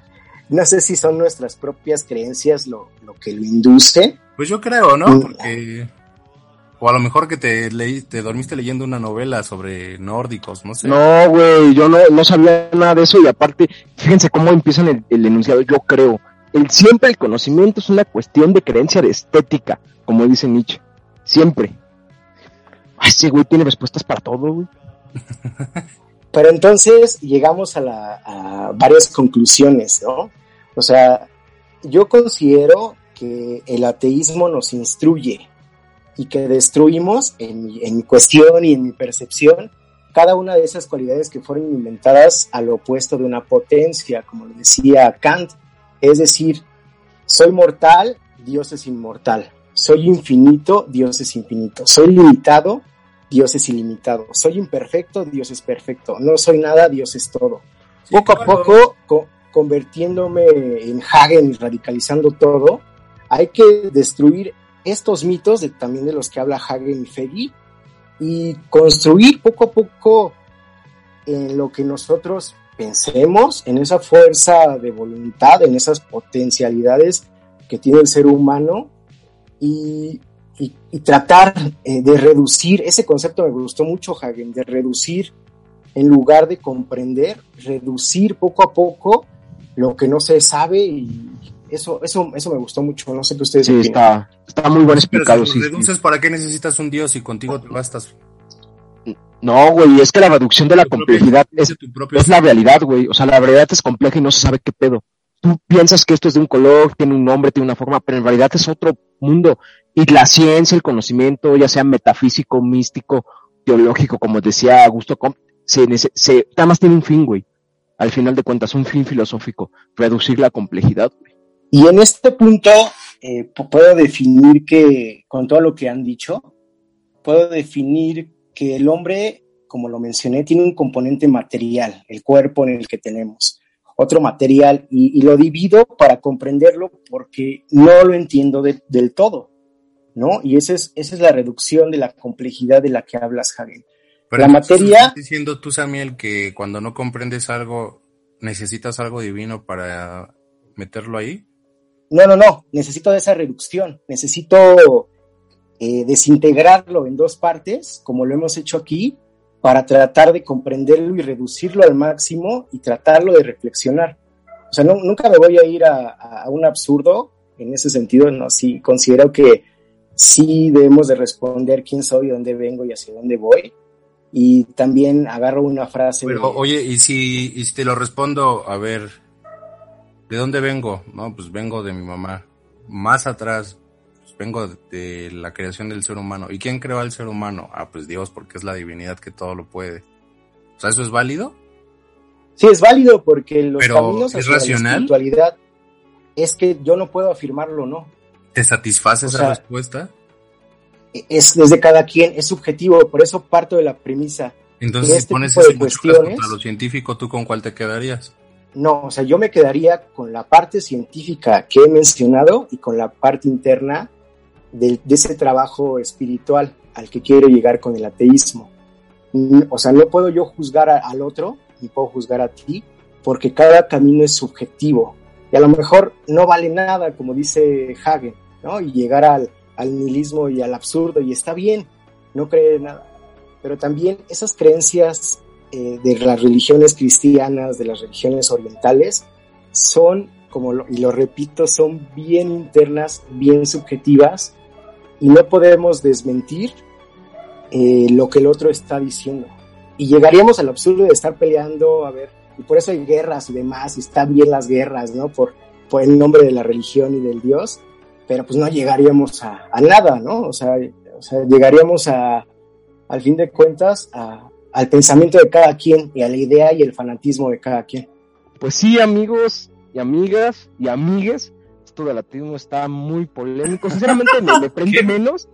no sé si son nuestras propias creencias lo, lo que lo induce. Pues yo creo, ¿no? Porque... O a lo mejor que te leí, te dormiste leyendo una novela sobre nórdicos, no sé. No, güey, yo no, no sabía nada de eso y aparte, fíjense cómo empiezan el, el enunciado, yo creo. El, siempre el conocimiento es una cuestión de creencia de estética, como dice Nietzsche. Siempre. Ay, ese güey tiene respuestas para todo, güey. Pero entonces llegamos a, la, a varias conclusiones, ¿no? O sea, yo considero que el ateísmo nos instruye, y que destruimos en mi, en mi cuestión y en mi percepción cada una de esas cualidades que fueron inventadas al opuesto de una potencia, como lo decía Kant. Es decir, soy mortal, Dios es inmortal. Soy infinito, Dios es infinito. Soy limitado, Dios es ilimitado. Soy imperfecto, Dios es perfecto. No soy nada, Dios es todo. poco a poco, convirtiéndome en Hagen y radicalizando todo, hay que destruir estos mitos también de los que habla Hagen y Feggy y construir poco a poco en lo que nosotros pensemos, en esa fuerza de voluntad, en esas potencialidades que tiene el ser humano y, tratar eh, de reducir, ese concepto me gustó mucho, Hagen, de reducir en lugar de comprender, reducir poco a poco lo que no se sabe y eso, eso, eso me gustó mucho. No sé qué ustedes sí, está, está, muy bien explicado. Si reduces, ¿para qué necesitas un Dios y contigo te bastas? No, güey, es que la reducción de la complejidad es, es la realidad, güey. O sea, la realidad es compleja y no se sabe qué pedo. Tú piensas que esto es de un color, tiene un nombre, tiene una forma, pero en realidad es otro mundo. Y la ciencia, el conocimiento, ya sea metafísico, místico, teológico, como decía Augusto Comte, se, se, nada más tiene un fin, güey. Al final de cuentas, un fin filosófico, reducir la complejidad, güey. Y en este punto eh, puedo definir que, con todo lo que han dicho, puedo definir que el hombre, como lo mencioné, tiene un componente material, el cuerpo en el que tenemos, otro material, y, lo divido para comprenderlo porque no lo entiendo del todo, ¿no? Y esa es, esa es la reducción de la complejidad de la que hablas, Hagen. la materia... ¿Estás diciendo tú, Samuel, que cuando no comprendes algo, necesitas algo divino para meterlo ahí? No, no, no, necesito esa reducción, necesito eh, desintegrarlo en dos partes, como lo hemos hecho aquí, para tratar de comprenderlo y reducirlo al máximo y tratarlo de reflexionar. O sea, nunca me voy a ir a, un absurdo en ese sentido, no, sí, considero que sí debemos de responder quién soy, dónde vengo y hacia dónde voy. Y también agarro una frase. Pero, oye, y si, y si te lo respondo, a ver, ¿De dónde vengo? No, pues vengo de mi mamá. Más atrás, pues vengo de la creación del ser humano. ¿Y quién creó al ser humano? Ah, pues Dios, porque es la divinidad que todo lo puede. O sea, ¿eso es válido? Sí, es válido porque los caminos ¿es racional? la espiritualidad es que yo no puedo afirmarlo, ¿no? ¿Te satisface esa respuesta? Es desde cada quien, es subjetivo, por eso parto de la premisa. Entonces, si este pones ese cuestiones, contra lo científico, ¿tú con cuál te quedarías? No, o sea, yo me quedaría con la parte científica que he mencionado y con la parte interna de, ese trabajo espiritual al que quiero llegar con el ateísmo. O sea, no puedo yo juzgar al otro, ni puedo juzgar a ti, porque cada camino es subjetivo. Y a lo mejor no vale nada, como dice Hagen, ¿no? Y llegar al, al nihilismo y al absurdo, y está bien, no creer nada. Pero también esas creencias eh, de las religiones cristianas, de las religiones orientales, son, como y lo repito, son bien internas, bien subjetivas, y no podemos desmentir eh, lo que el otro está diciendo. Y llegaríamos al absurdo de estar peleando, a ver, y por eso hay guerras y demás, y están bien las guerras, ¿no? Por, por el nombre de la religión y del Dios, pero pues no llegaríamos a, a nada, ¿no? O sea, o sea, llegaríamos a, al fin de cuentas, a, al pensamiento de cada quien y a la idea y el fanatismo de cada quien. Pues sí, amigos y amigas y amigues, esto del ateísmo está muy polémico. Sinceramente me, prende menos.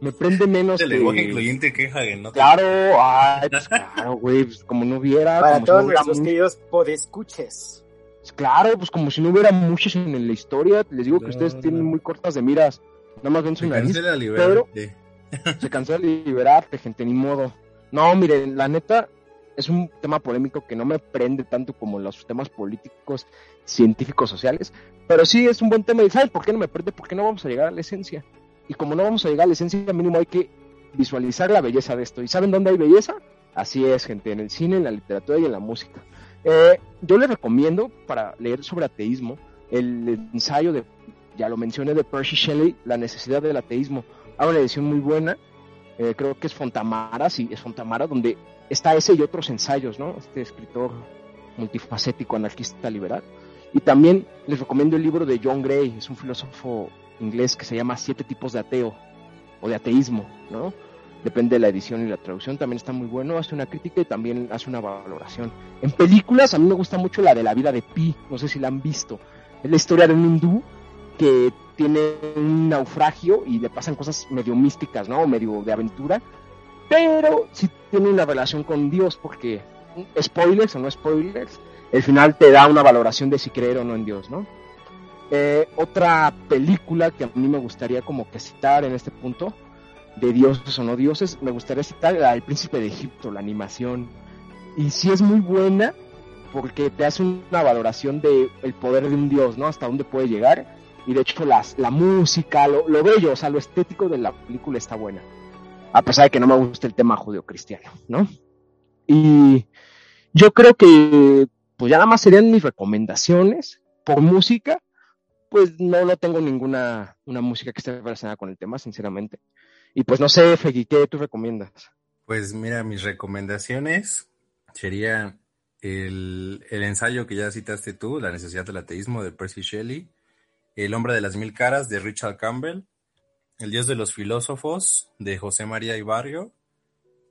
Me prende menos. El lenguaje incluyente que ¿no? Claro, ay, pues claro, güey, pues como no hubiera. Para todos nuestros queridos podescuches. Pues claro, pues como si no hubiera muchos en la historia. Les digo que ustedes tienen muy cortas de miras. Nada más ven su nariz. Pero se cansó de liberarte, gente, ni modo. No, miren, la neta es un tema polémico que no me prende tanto como los temas políticos, científicos, sociales, pero sí es un buen tema y ¿saben por qué no me prende? Porque no vamos a llegar a la esencia. Y como no vamos a llegar a la esencia, mínimo hay que visualizar la belleza de esto. ¿Y saben dónde hay belleza? Así es, gente, en el cine, en la literatura y en la música. Eh, yo les recomiendo para leer sobre ateísmo el ensayo de, ya lo mencioné, de Percy Shelley, La necesidad del ateísmo. Hay una edición muy buena eh, creo que es Fontamara, sí, es Fontamara, donde está ese y otros ensayos, ¿no? Este escritor multifacético, anarquista liberal. Y también les recomiendo el libro de John Gray, es un filósofo inglés que se llama Siete tipos de ateo, o de ateísmo, ¿no? Depende de la edición y la traducción, también está muy bueno, hace una crítica y también hace una valoración. En películas a mí me gusta mucho la de la vida de Pi, no sé si la han visto. Es la historia de un hindú que tiene un naufragio y le pasan cosas medio místicas, ¿no? O medio de aventura, pero sí tiene una relación con Dios porque spoilers o no spoilers, el final te da una valoración de si creer o no en Dios, ¿no? Eh, otra película que a mí me gustaría como que citar en este punto, de dioses o no dioses, me gustaría citar El Príncipe de Egipto, la animación. Y sí es muy buena porque te hace una valoración de el poder de un dios, ¿no? Hasta dónde puede llegar. Y de hecho las, la música, lo, lo bello, o sea, lo estético de la película está buena. A pesar de que no me gusta el tema judeocristiano, ¿no? Y yo creo que pues ya nada más serían mis recomendaciones por música. Pues no, no tengo ninguna una música que esté relacionada con el tema, sinceramente. Y pues no sé, Fegui, ¿qué tú recomiendas? Pues mira, mis recomendaciones sería el, el, ensayo que ya citaste tú, La necesidad del ateísmo de Percy Shelley, El hombre de las mil caras de Richard Campbell, El dios de los filósofos de José María Ibarrio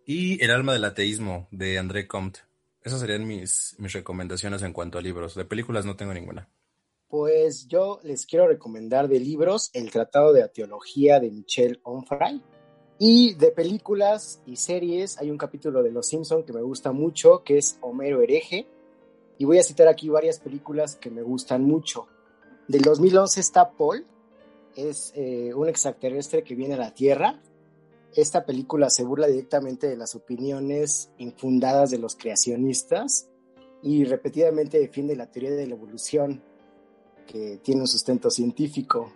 y El alma del ateísmo de André Comte. Esas serían mis, mis recomendaciones en cuanto a libros. De películas no tengo ninguna. Pues yo les quiero recomendar de libros El Tratado de Teología de Michel Onfray. Y de películas y series hay un capítulo de Los Simpson que me gusta mucho, que es Homero hereje. Y voy a citar aquí varias películas que me gustan mucho. Del 2011 está Paul, es eh, un extraterrestre que viene a la Tierra esta película se burla directamente de las opiniones infundadas de los creacionistas y repetidamente defiende la teoría de la evolución que tiene un sustento científico.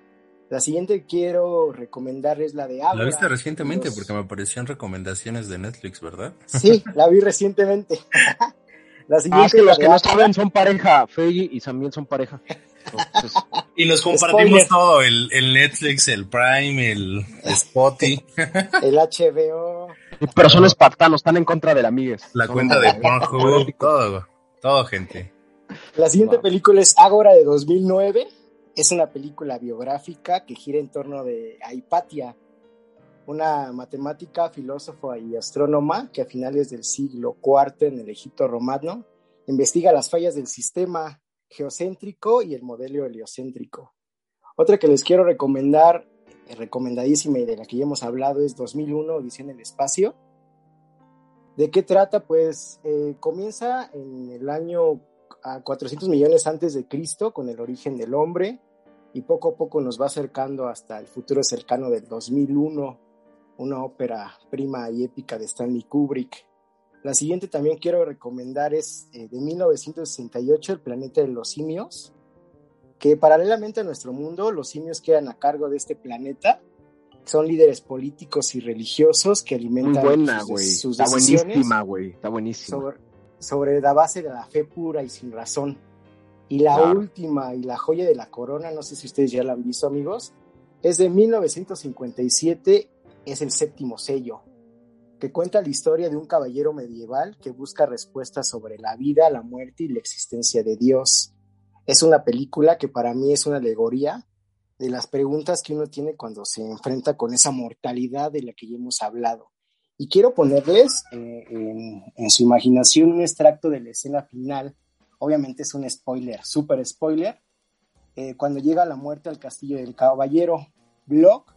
La siguiente que quiero recomendar es la de Abra. La viste recientemente porque me aparecían recomendaciones de Netflix, ¿verdad? Sí, la vi recientemente. la siguiente ah, es que los que no saben son pareja, Feggy y Samuel son pareja. Y nos compartimos todo, el, el, Netflix, el Prime, el Spotify. el HBO. Pero son espartanos, están en contra de la amigues. La cuenta de Pornhub, todo, todo gente. La siguiente película es Ágora de 2009. Es una película biográfica que gira en torno de Hipatia, una matemática, filósofa y astrónoma que a finales del siglo IV en el Egipto romano investiga las fallas del sistema geocéntrico y el modelo heliocéntrico. Otra que les quiero recomendar, eh, recomendadísima y de la que ya hemos hablado, es 2001, Odisea en el Espacio. ¿De qué trata? Pues eh, comienza en el año a 400 millones antes de Cristo con el origen del hombre y poco a poco nos va acercando hasta el futuro cercano del 2001, una ópera prima y épica de Stanley Kubrick. La siguiente también quiero recomendar es eh, de 1968, El planeta de los simios, que paralelamente a nuestro mundo, los simios quedan a cargo de este planeta. Son líderes políticos y religiosos que alimentan buena, sus, Está buenísima, güey. Está buenísima. Sobre, la base de la fe pura y sin razón. Y la última y la joya de la corona, no sé si ustedes ya la han visto, amigos, es de 1957, es el séptimo sello que cuenta la historia de un caballero medieval que busca respuestas sobre la vida, la muerte y la existencia de Dios. Es una película que para mí es una alegoría de las preguntas que uno tiene cuando se enfrenta con esa mortalidad de la que ya hemos hablado. Y quiero ponerles eh, en, su imaginación un extracto de la escena final. Obviamente es un spoiler, súper spoiler. Eh, cuando llega la muerte al castillo del caballero, Block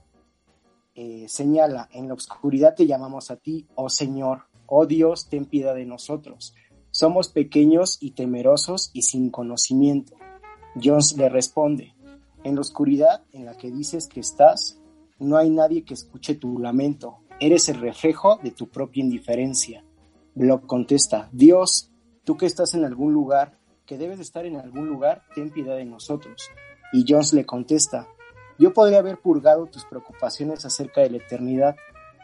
eh, señala, en la oscuridad te llamamos a ti, oh Señor, oh Dios, ten piedad de nosotros. Somos pequeños y temerosos y sin conocimiento. Jones le responde, en la oscuridad en la que dices que estás, no hay nadie que escuche tu lamento. Eres el reflejo de tu propia indiferencia. Block contesta, Dios, tú que estás en algún lugar, que debes estar en algún lugar, ten piedad de nosotros. Y Jones le contesta, yo podría haber purgado tus preocupaciones acerca de la eternidad,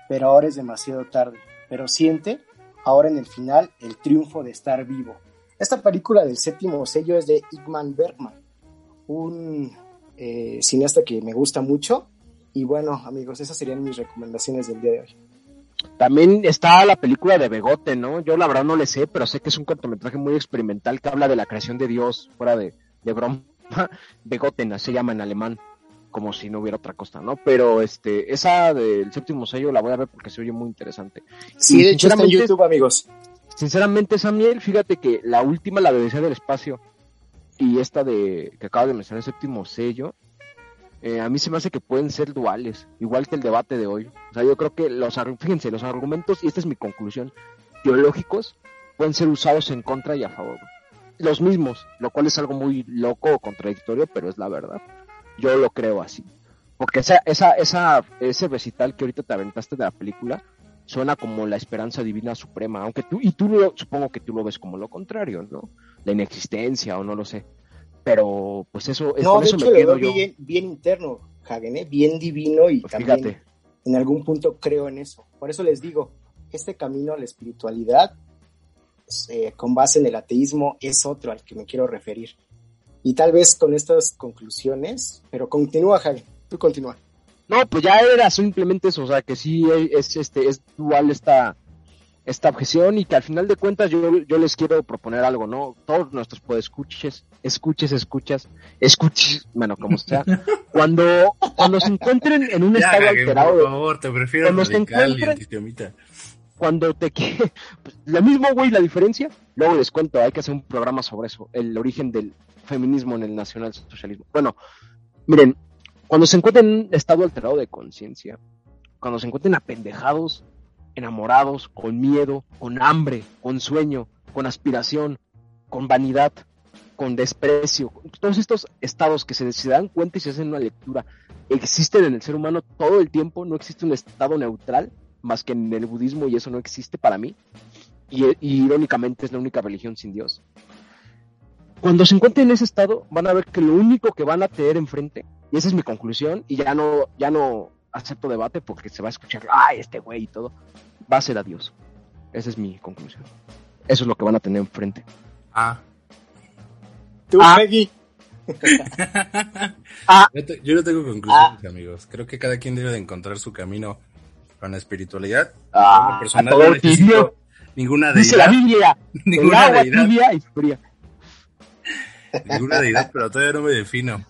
pero ahora es demasiado tarde. Pero siente, ahora en el final, el triunfo de estar vivo. Esta película del séptimo sello es de Igman Bergman, un eh, cineasta que me gusta mucho. Y bueno, amigos, esas serían mis recomendaciones del día de hoy. También está la película de Begote, ¿no? Yo la verdad no le sé, pero sé que es un cortometraje muy experimental que habla de la creación de Dios, fuera de, de broma. Begoten, se llama en alemán. Como si no hubiera otra cosa, ¿no? Pero este, esa del séptimo sello la voy a ver porque se oye muy interesante. Sí, de hecho está en YouTube, amigos. Sinceramente, Samuel, fíjate que la última, la de Odisea del Espacio, y esta de que acaba de mencionar el séptimo sello, eh, a mí se me hace que pueden ser duales, igual que el debate de hoy. O sea, yo creo que los, fíjense, los argumentos, y esta es mi conclusión, teológicos pueden ser usados en contra y a favor. Los mismos, lo cual es algo muy loco o contradictorio, pero es la verdad. Yo lo creo así. Porque esa, esa, esa, ese recital que ahorita te aventaste de la película suena como la esperanza divina suprema, aunque tú, y tú lo, supongo que tú lo ves como lo contrario, ¿no? La inexistencia o no lo sé. Pero pues eso, no, de hecho, lo veo bien, bien, interno, Hagen, ¿eh? bien divino y pues también en algún punto creo en eso. Por eso les digo, este camino a la espiritualidad eh, con base en el ateísmo es otro al que me quiero referir. Y tal vez con estas conclusiones, pero continúa, Javi, tú continúa. No, pues ya era simplemente eso, o sea, que sí es, este, es dual esta, esta objeción y que al final de cuentas yo, yo les quiero proponer algo, ¿no? Todos nuestros podescuches, escuches, escuchas, escuches, bueno, como sea, cuando, cuando se encuentren en un estado alterado. Por favor, te prefiero cuando se encuentren, cuando te pues, lo mismo güey la diferencia luego les cuento hay que hacer un programa sobre eso el origen del feminismo en el nacionalsocialismo bueno miren cuando se encuentren en un estado alterado de conciencia cuando se encuentren apendejados enamorados con miedo con hambre con sueño con aspiración con vanidad con desprecio todos estos estados que se, se dan cuenta y se hacen una lectura existen en el ser humano todo el tiempo no existe un estado neutral más que en el budismo y eso no existe para mí. Y, irónicamente es la única religión sin Dios. Cuando se encuentren en ese estado, van a ver que lo único que van a tener enfrente, y esa es mi conclusión, y ya no, ya no acepto debate porque se va a escuchar, ay, este güey y todo, va a ser a Dios. Esa es mi conclusión. Eso es lo que van a tener enfrente. Ah. Tú, ah. Peggy. ah. Yo, no tengo conclusiones, ah. amigos. Creo que cada quien debe de encontrar su camino con la espiritualidad. Ah, personal no necesito ninguna deidad. Dice la Biblia. ninguna deidad. y fría. Ninguna deidad, pero todavía no me defino.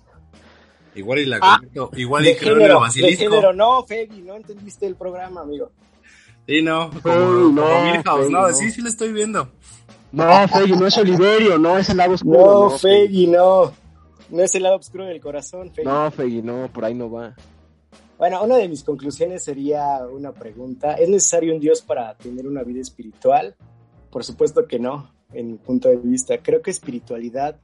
Igual y la ah, igual y creo en el basilisco. De género, no, Febi, no entendiste el programa, amigo. Sí, no, como, no, como Milhouse, no, sí, sí lo estoy viendo. No, Feggy, no es Oliverio, no es el lado oscuro. No, no Feggy, no. No es el lado oscuro del corazón, Feggy. No, Feggy, no, por ahí no va. Bueno, una de mis conclusiones sería una pregunta. ¿Es necesario un Dios para tener una vida espiritual? Por supuesto que no, en mi punto de vista. Creo que espiritualidad,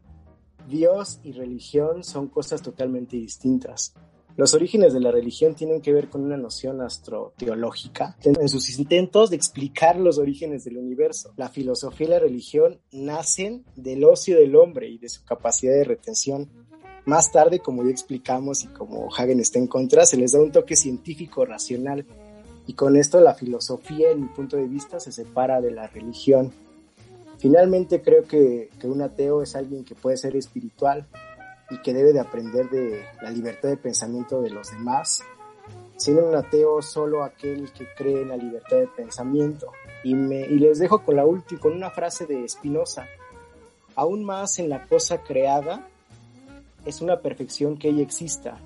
Dios y religión son cosas totalmente distintas. Los orígenes de la religión tienen que ver con una noción astroteológica en sus intentos de explicar los orígenes del universo. La filosofía y la religión nacen del ocio del hombre y de su capacidad de retención más tarde, como ya explicamos y como Hagen está en contra, se les da un toque científico racional y con esto la filosofía, en mi punto de vista, se separa de la religión. Finalmente creo que, que un ateo es alguien que puede ser espiritual y que debe de aprender de la libertad de pensamiento de los demás, siendo un ateo solo aquel que cree en la libertad de pensamiento. Y, me, y les dejo con la última, con una frase de Spinoza, aún más en la cosa creada es una perfección que ella exista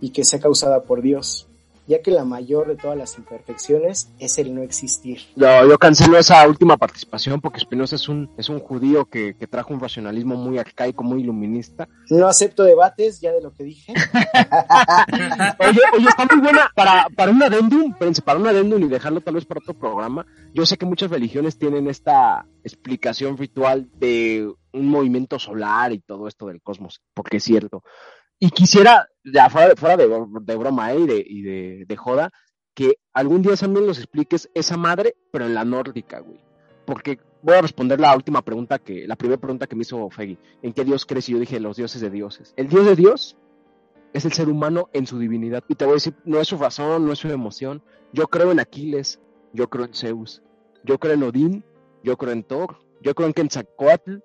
y que sea causada por Dios, ya que la mayor de todas las imperfecciones es el no existir. No, yo cancelo esa última participación porque Spinoza es un, es un judío que, trajo un racionalismo muy arcaico, muy iluminista. No acepto debates, ya de lo que dije. oye, oye, está muy buena para, para un adendum, para un adendum y dejarlo tal vez para otro programa. Yo sé que muchas religiones tienen esta explicación ritual de un movimiento solar y todo esto del cosmos, porque es cierto. Y quisiera, ya fuera, fuera de, broma ¿eh? y, de, y de, joda, que algún día también nos expliques esa madre, pero en la nórdica, güey. Porque voy a responder la última pregunta que, la primera pregunta que me hizo Feggy. ¿En qué Dios crees? Y yo dije, los dioses de dioses. El Dios de Dios es el ser humano en su divinidad. Y te voy a decir, no es su razón, no es su emoción. Yo creo en Aquiles, yo creo en Zeus, yo creo en Odín, yo creo en Thor, yo creo en Quetzalcoatl,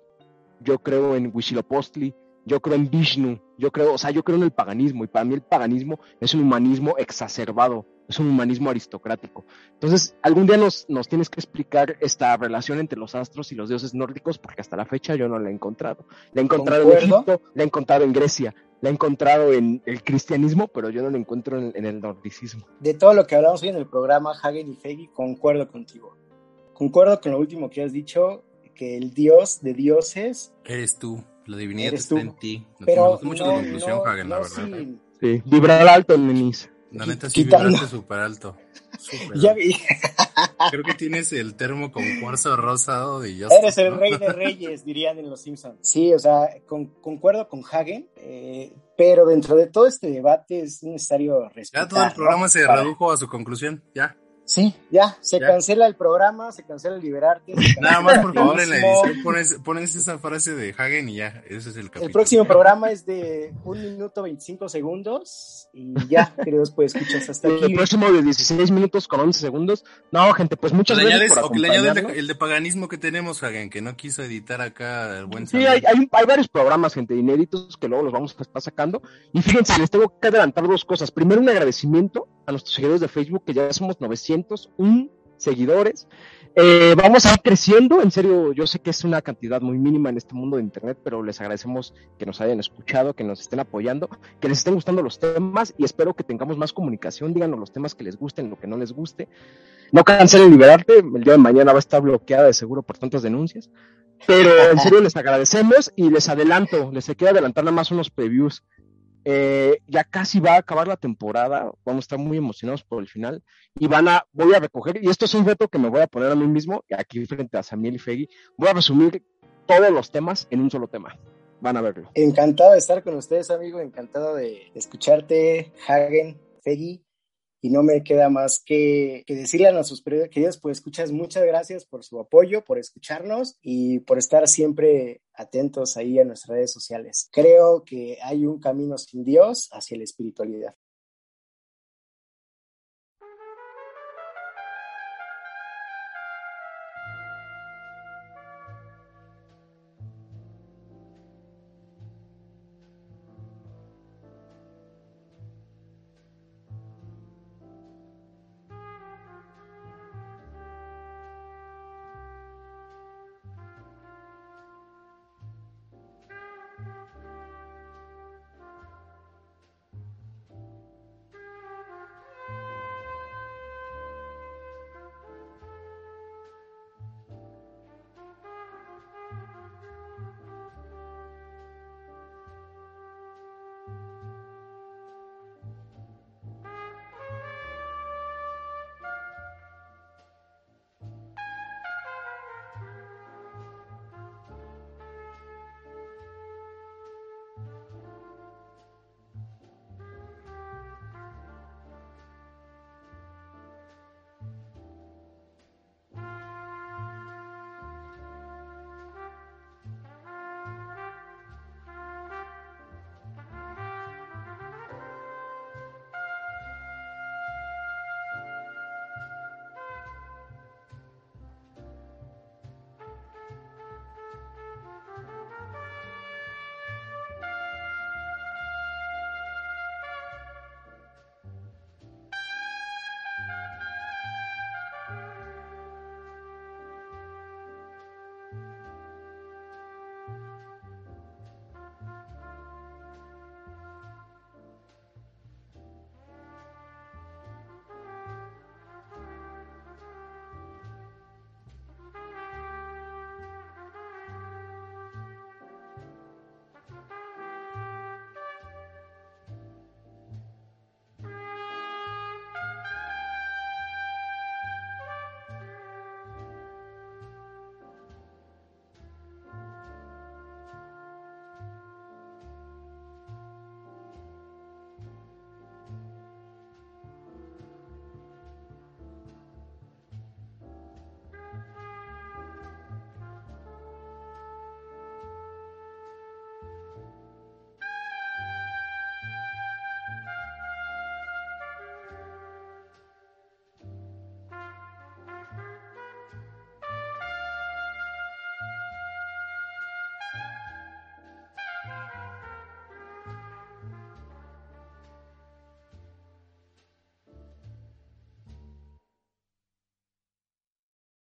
yo creo en Huitzilopochtli, yo creo en Vishnu, Yo creo, o sea, yo creo en el paganismo y para mí el paganismo es un humanismo exacerbado, es un humanismo aristocrático. Entonces, algún día nos, nos tienes que explicar esta relación entre los astros y los dioses nórdicos porque hasta la fecha yo no la he encontrado. La he encontrado en Egipto, la he encontrado en Grecia, la he encontrado en el cristianismo, pero yo no la encuentro en, en el nordicismo. De todo lo que hablamos hoy en el programa, Hagen y Fegi, concuerdo contigo. Concuerdo con lo último que has dicho, que el dios de dioses... Eres tú. La divinidad está tú. en ti. No, Pero mucho no, tu conclusión, no, Hagen, la verdad. ¿eh? sí. Sí, vibrar alto, nenis. La neta sí Quitando- vibraste súper alto. Súper Ya alto. vi, Creo que tienes el termo con cuarzo rosado de Justin, eres el rey de reyes, dirían en Los Simpsons. Sí, o sea, con- concuerdo con Hagen, eh, pero dentro de todo este debate es necesario respetar. Ya todo el programa ¿no? se redujo a su conclusión. Ya. Sí, ya, se Ya. cancela el programa, se cancela el Liberarte. se Nada más, el por favor, en la activismo. edición pones, pones esa frase de Hagen y ya. Ese es el capítulo. El próximo programa es de un minuto 25 segundos y ya, queridos, pues escuchas hasta El aquí. próximo de 16 minutos con 11 segundos. No, gente, pues muchas le gracias añades, por o que le añades el de, el de paganismo que tenemos, Hagen, que no quiso editar acá el buen Sí, hay, hay, hay varios programas, gente, inéditos que luego los vamos a estar sacando. Y fíjense, les tengo que adelantar dos cosas. Primero, un agradecimiento a nuestros seguidores de Facebook, que ya somos 901 seguidores. Eh, vamos a ir creciendo, en serio, yo sé que es una cantidad muy mínima en este mundo de Internet, pero les agradecemos que nos hayan escuchado, que nos estén apoyando, que les estén gustando los temas y espero que tengamos más comunicación. Díganos los temas que les gusten, lo que no les guste. No cancelen liberarte, el día de mañana va a estar bloqueada de seguro por tantas denuncias. Pero en serio les agradecemos y les adelanto, les quiero adelantar nada más unos previews. Eh, ya casi va a acabar la temporada, vamos a estar muy emocionados por el final y van a, voy a recoger, y esto es un reto que me voy a poner a mí mismo, aquí frente a Samuel y Fegui, voy a resumir todos los temas en un solo tema. Van a verlo. Encantado de estar con ustedes, amigo, encantado de escucharte, Hagen, Feggy. Y no me queda más que, que decirle a nuestros peri- queridos pues escuchas muchas gracias por su apoyo, por escucharnos y por estar siempre atentos ahí a nuestras redes sociales. Creo que hay un camino sin Dios hacia la espiritualidad.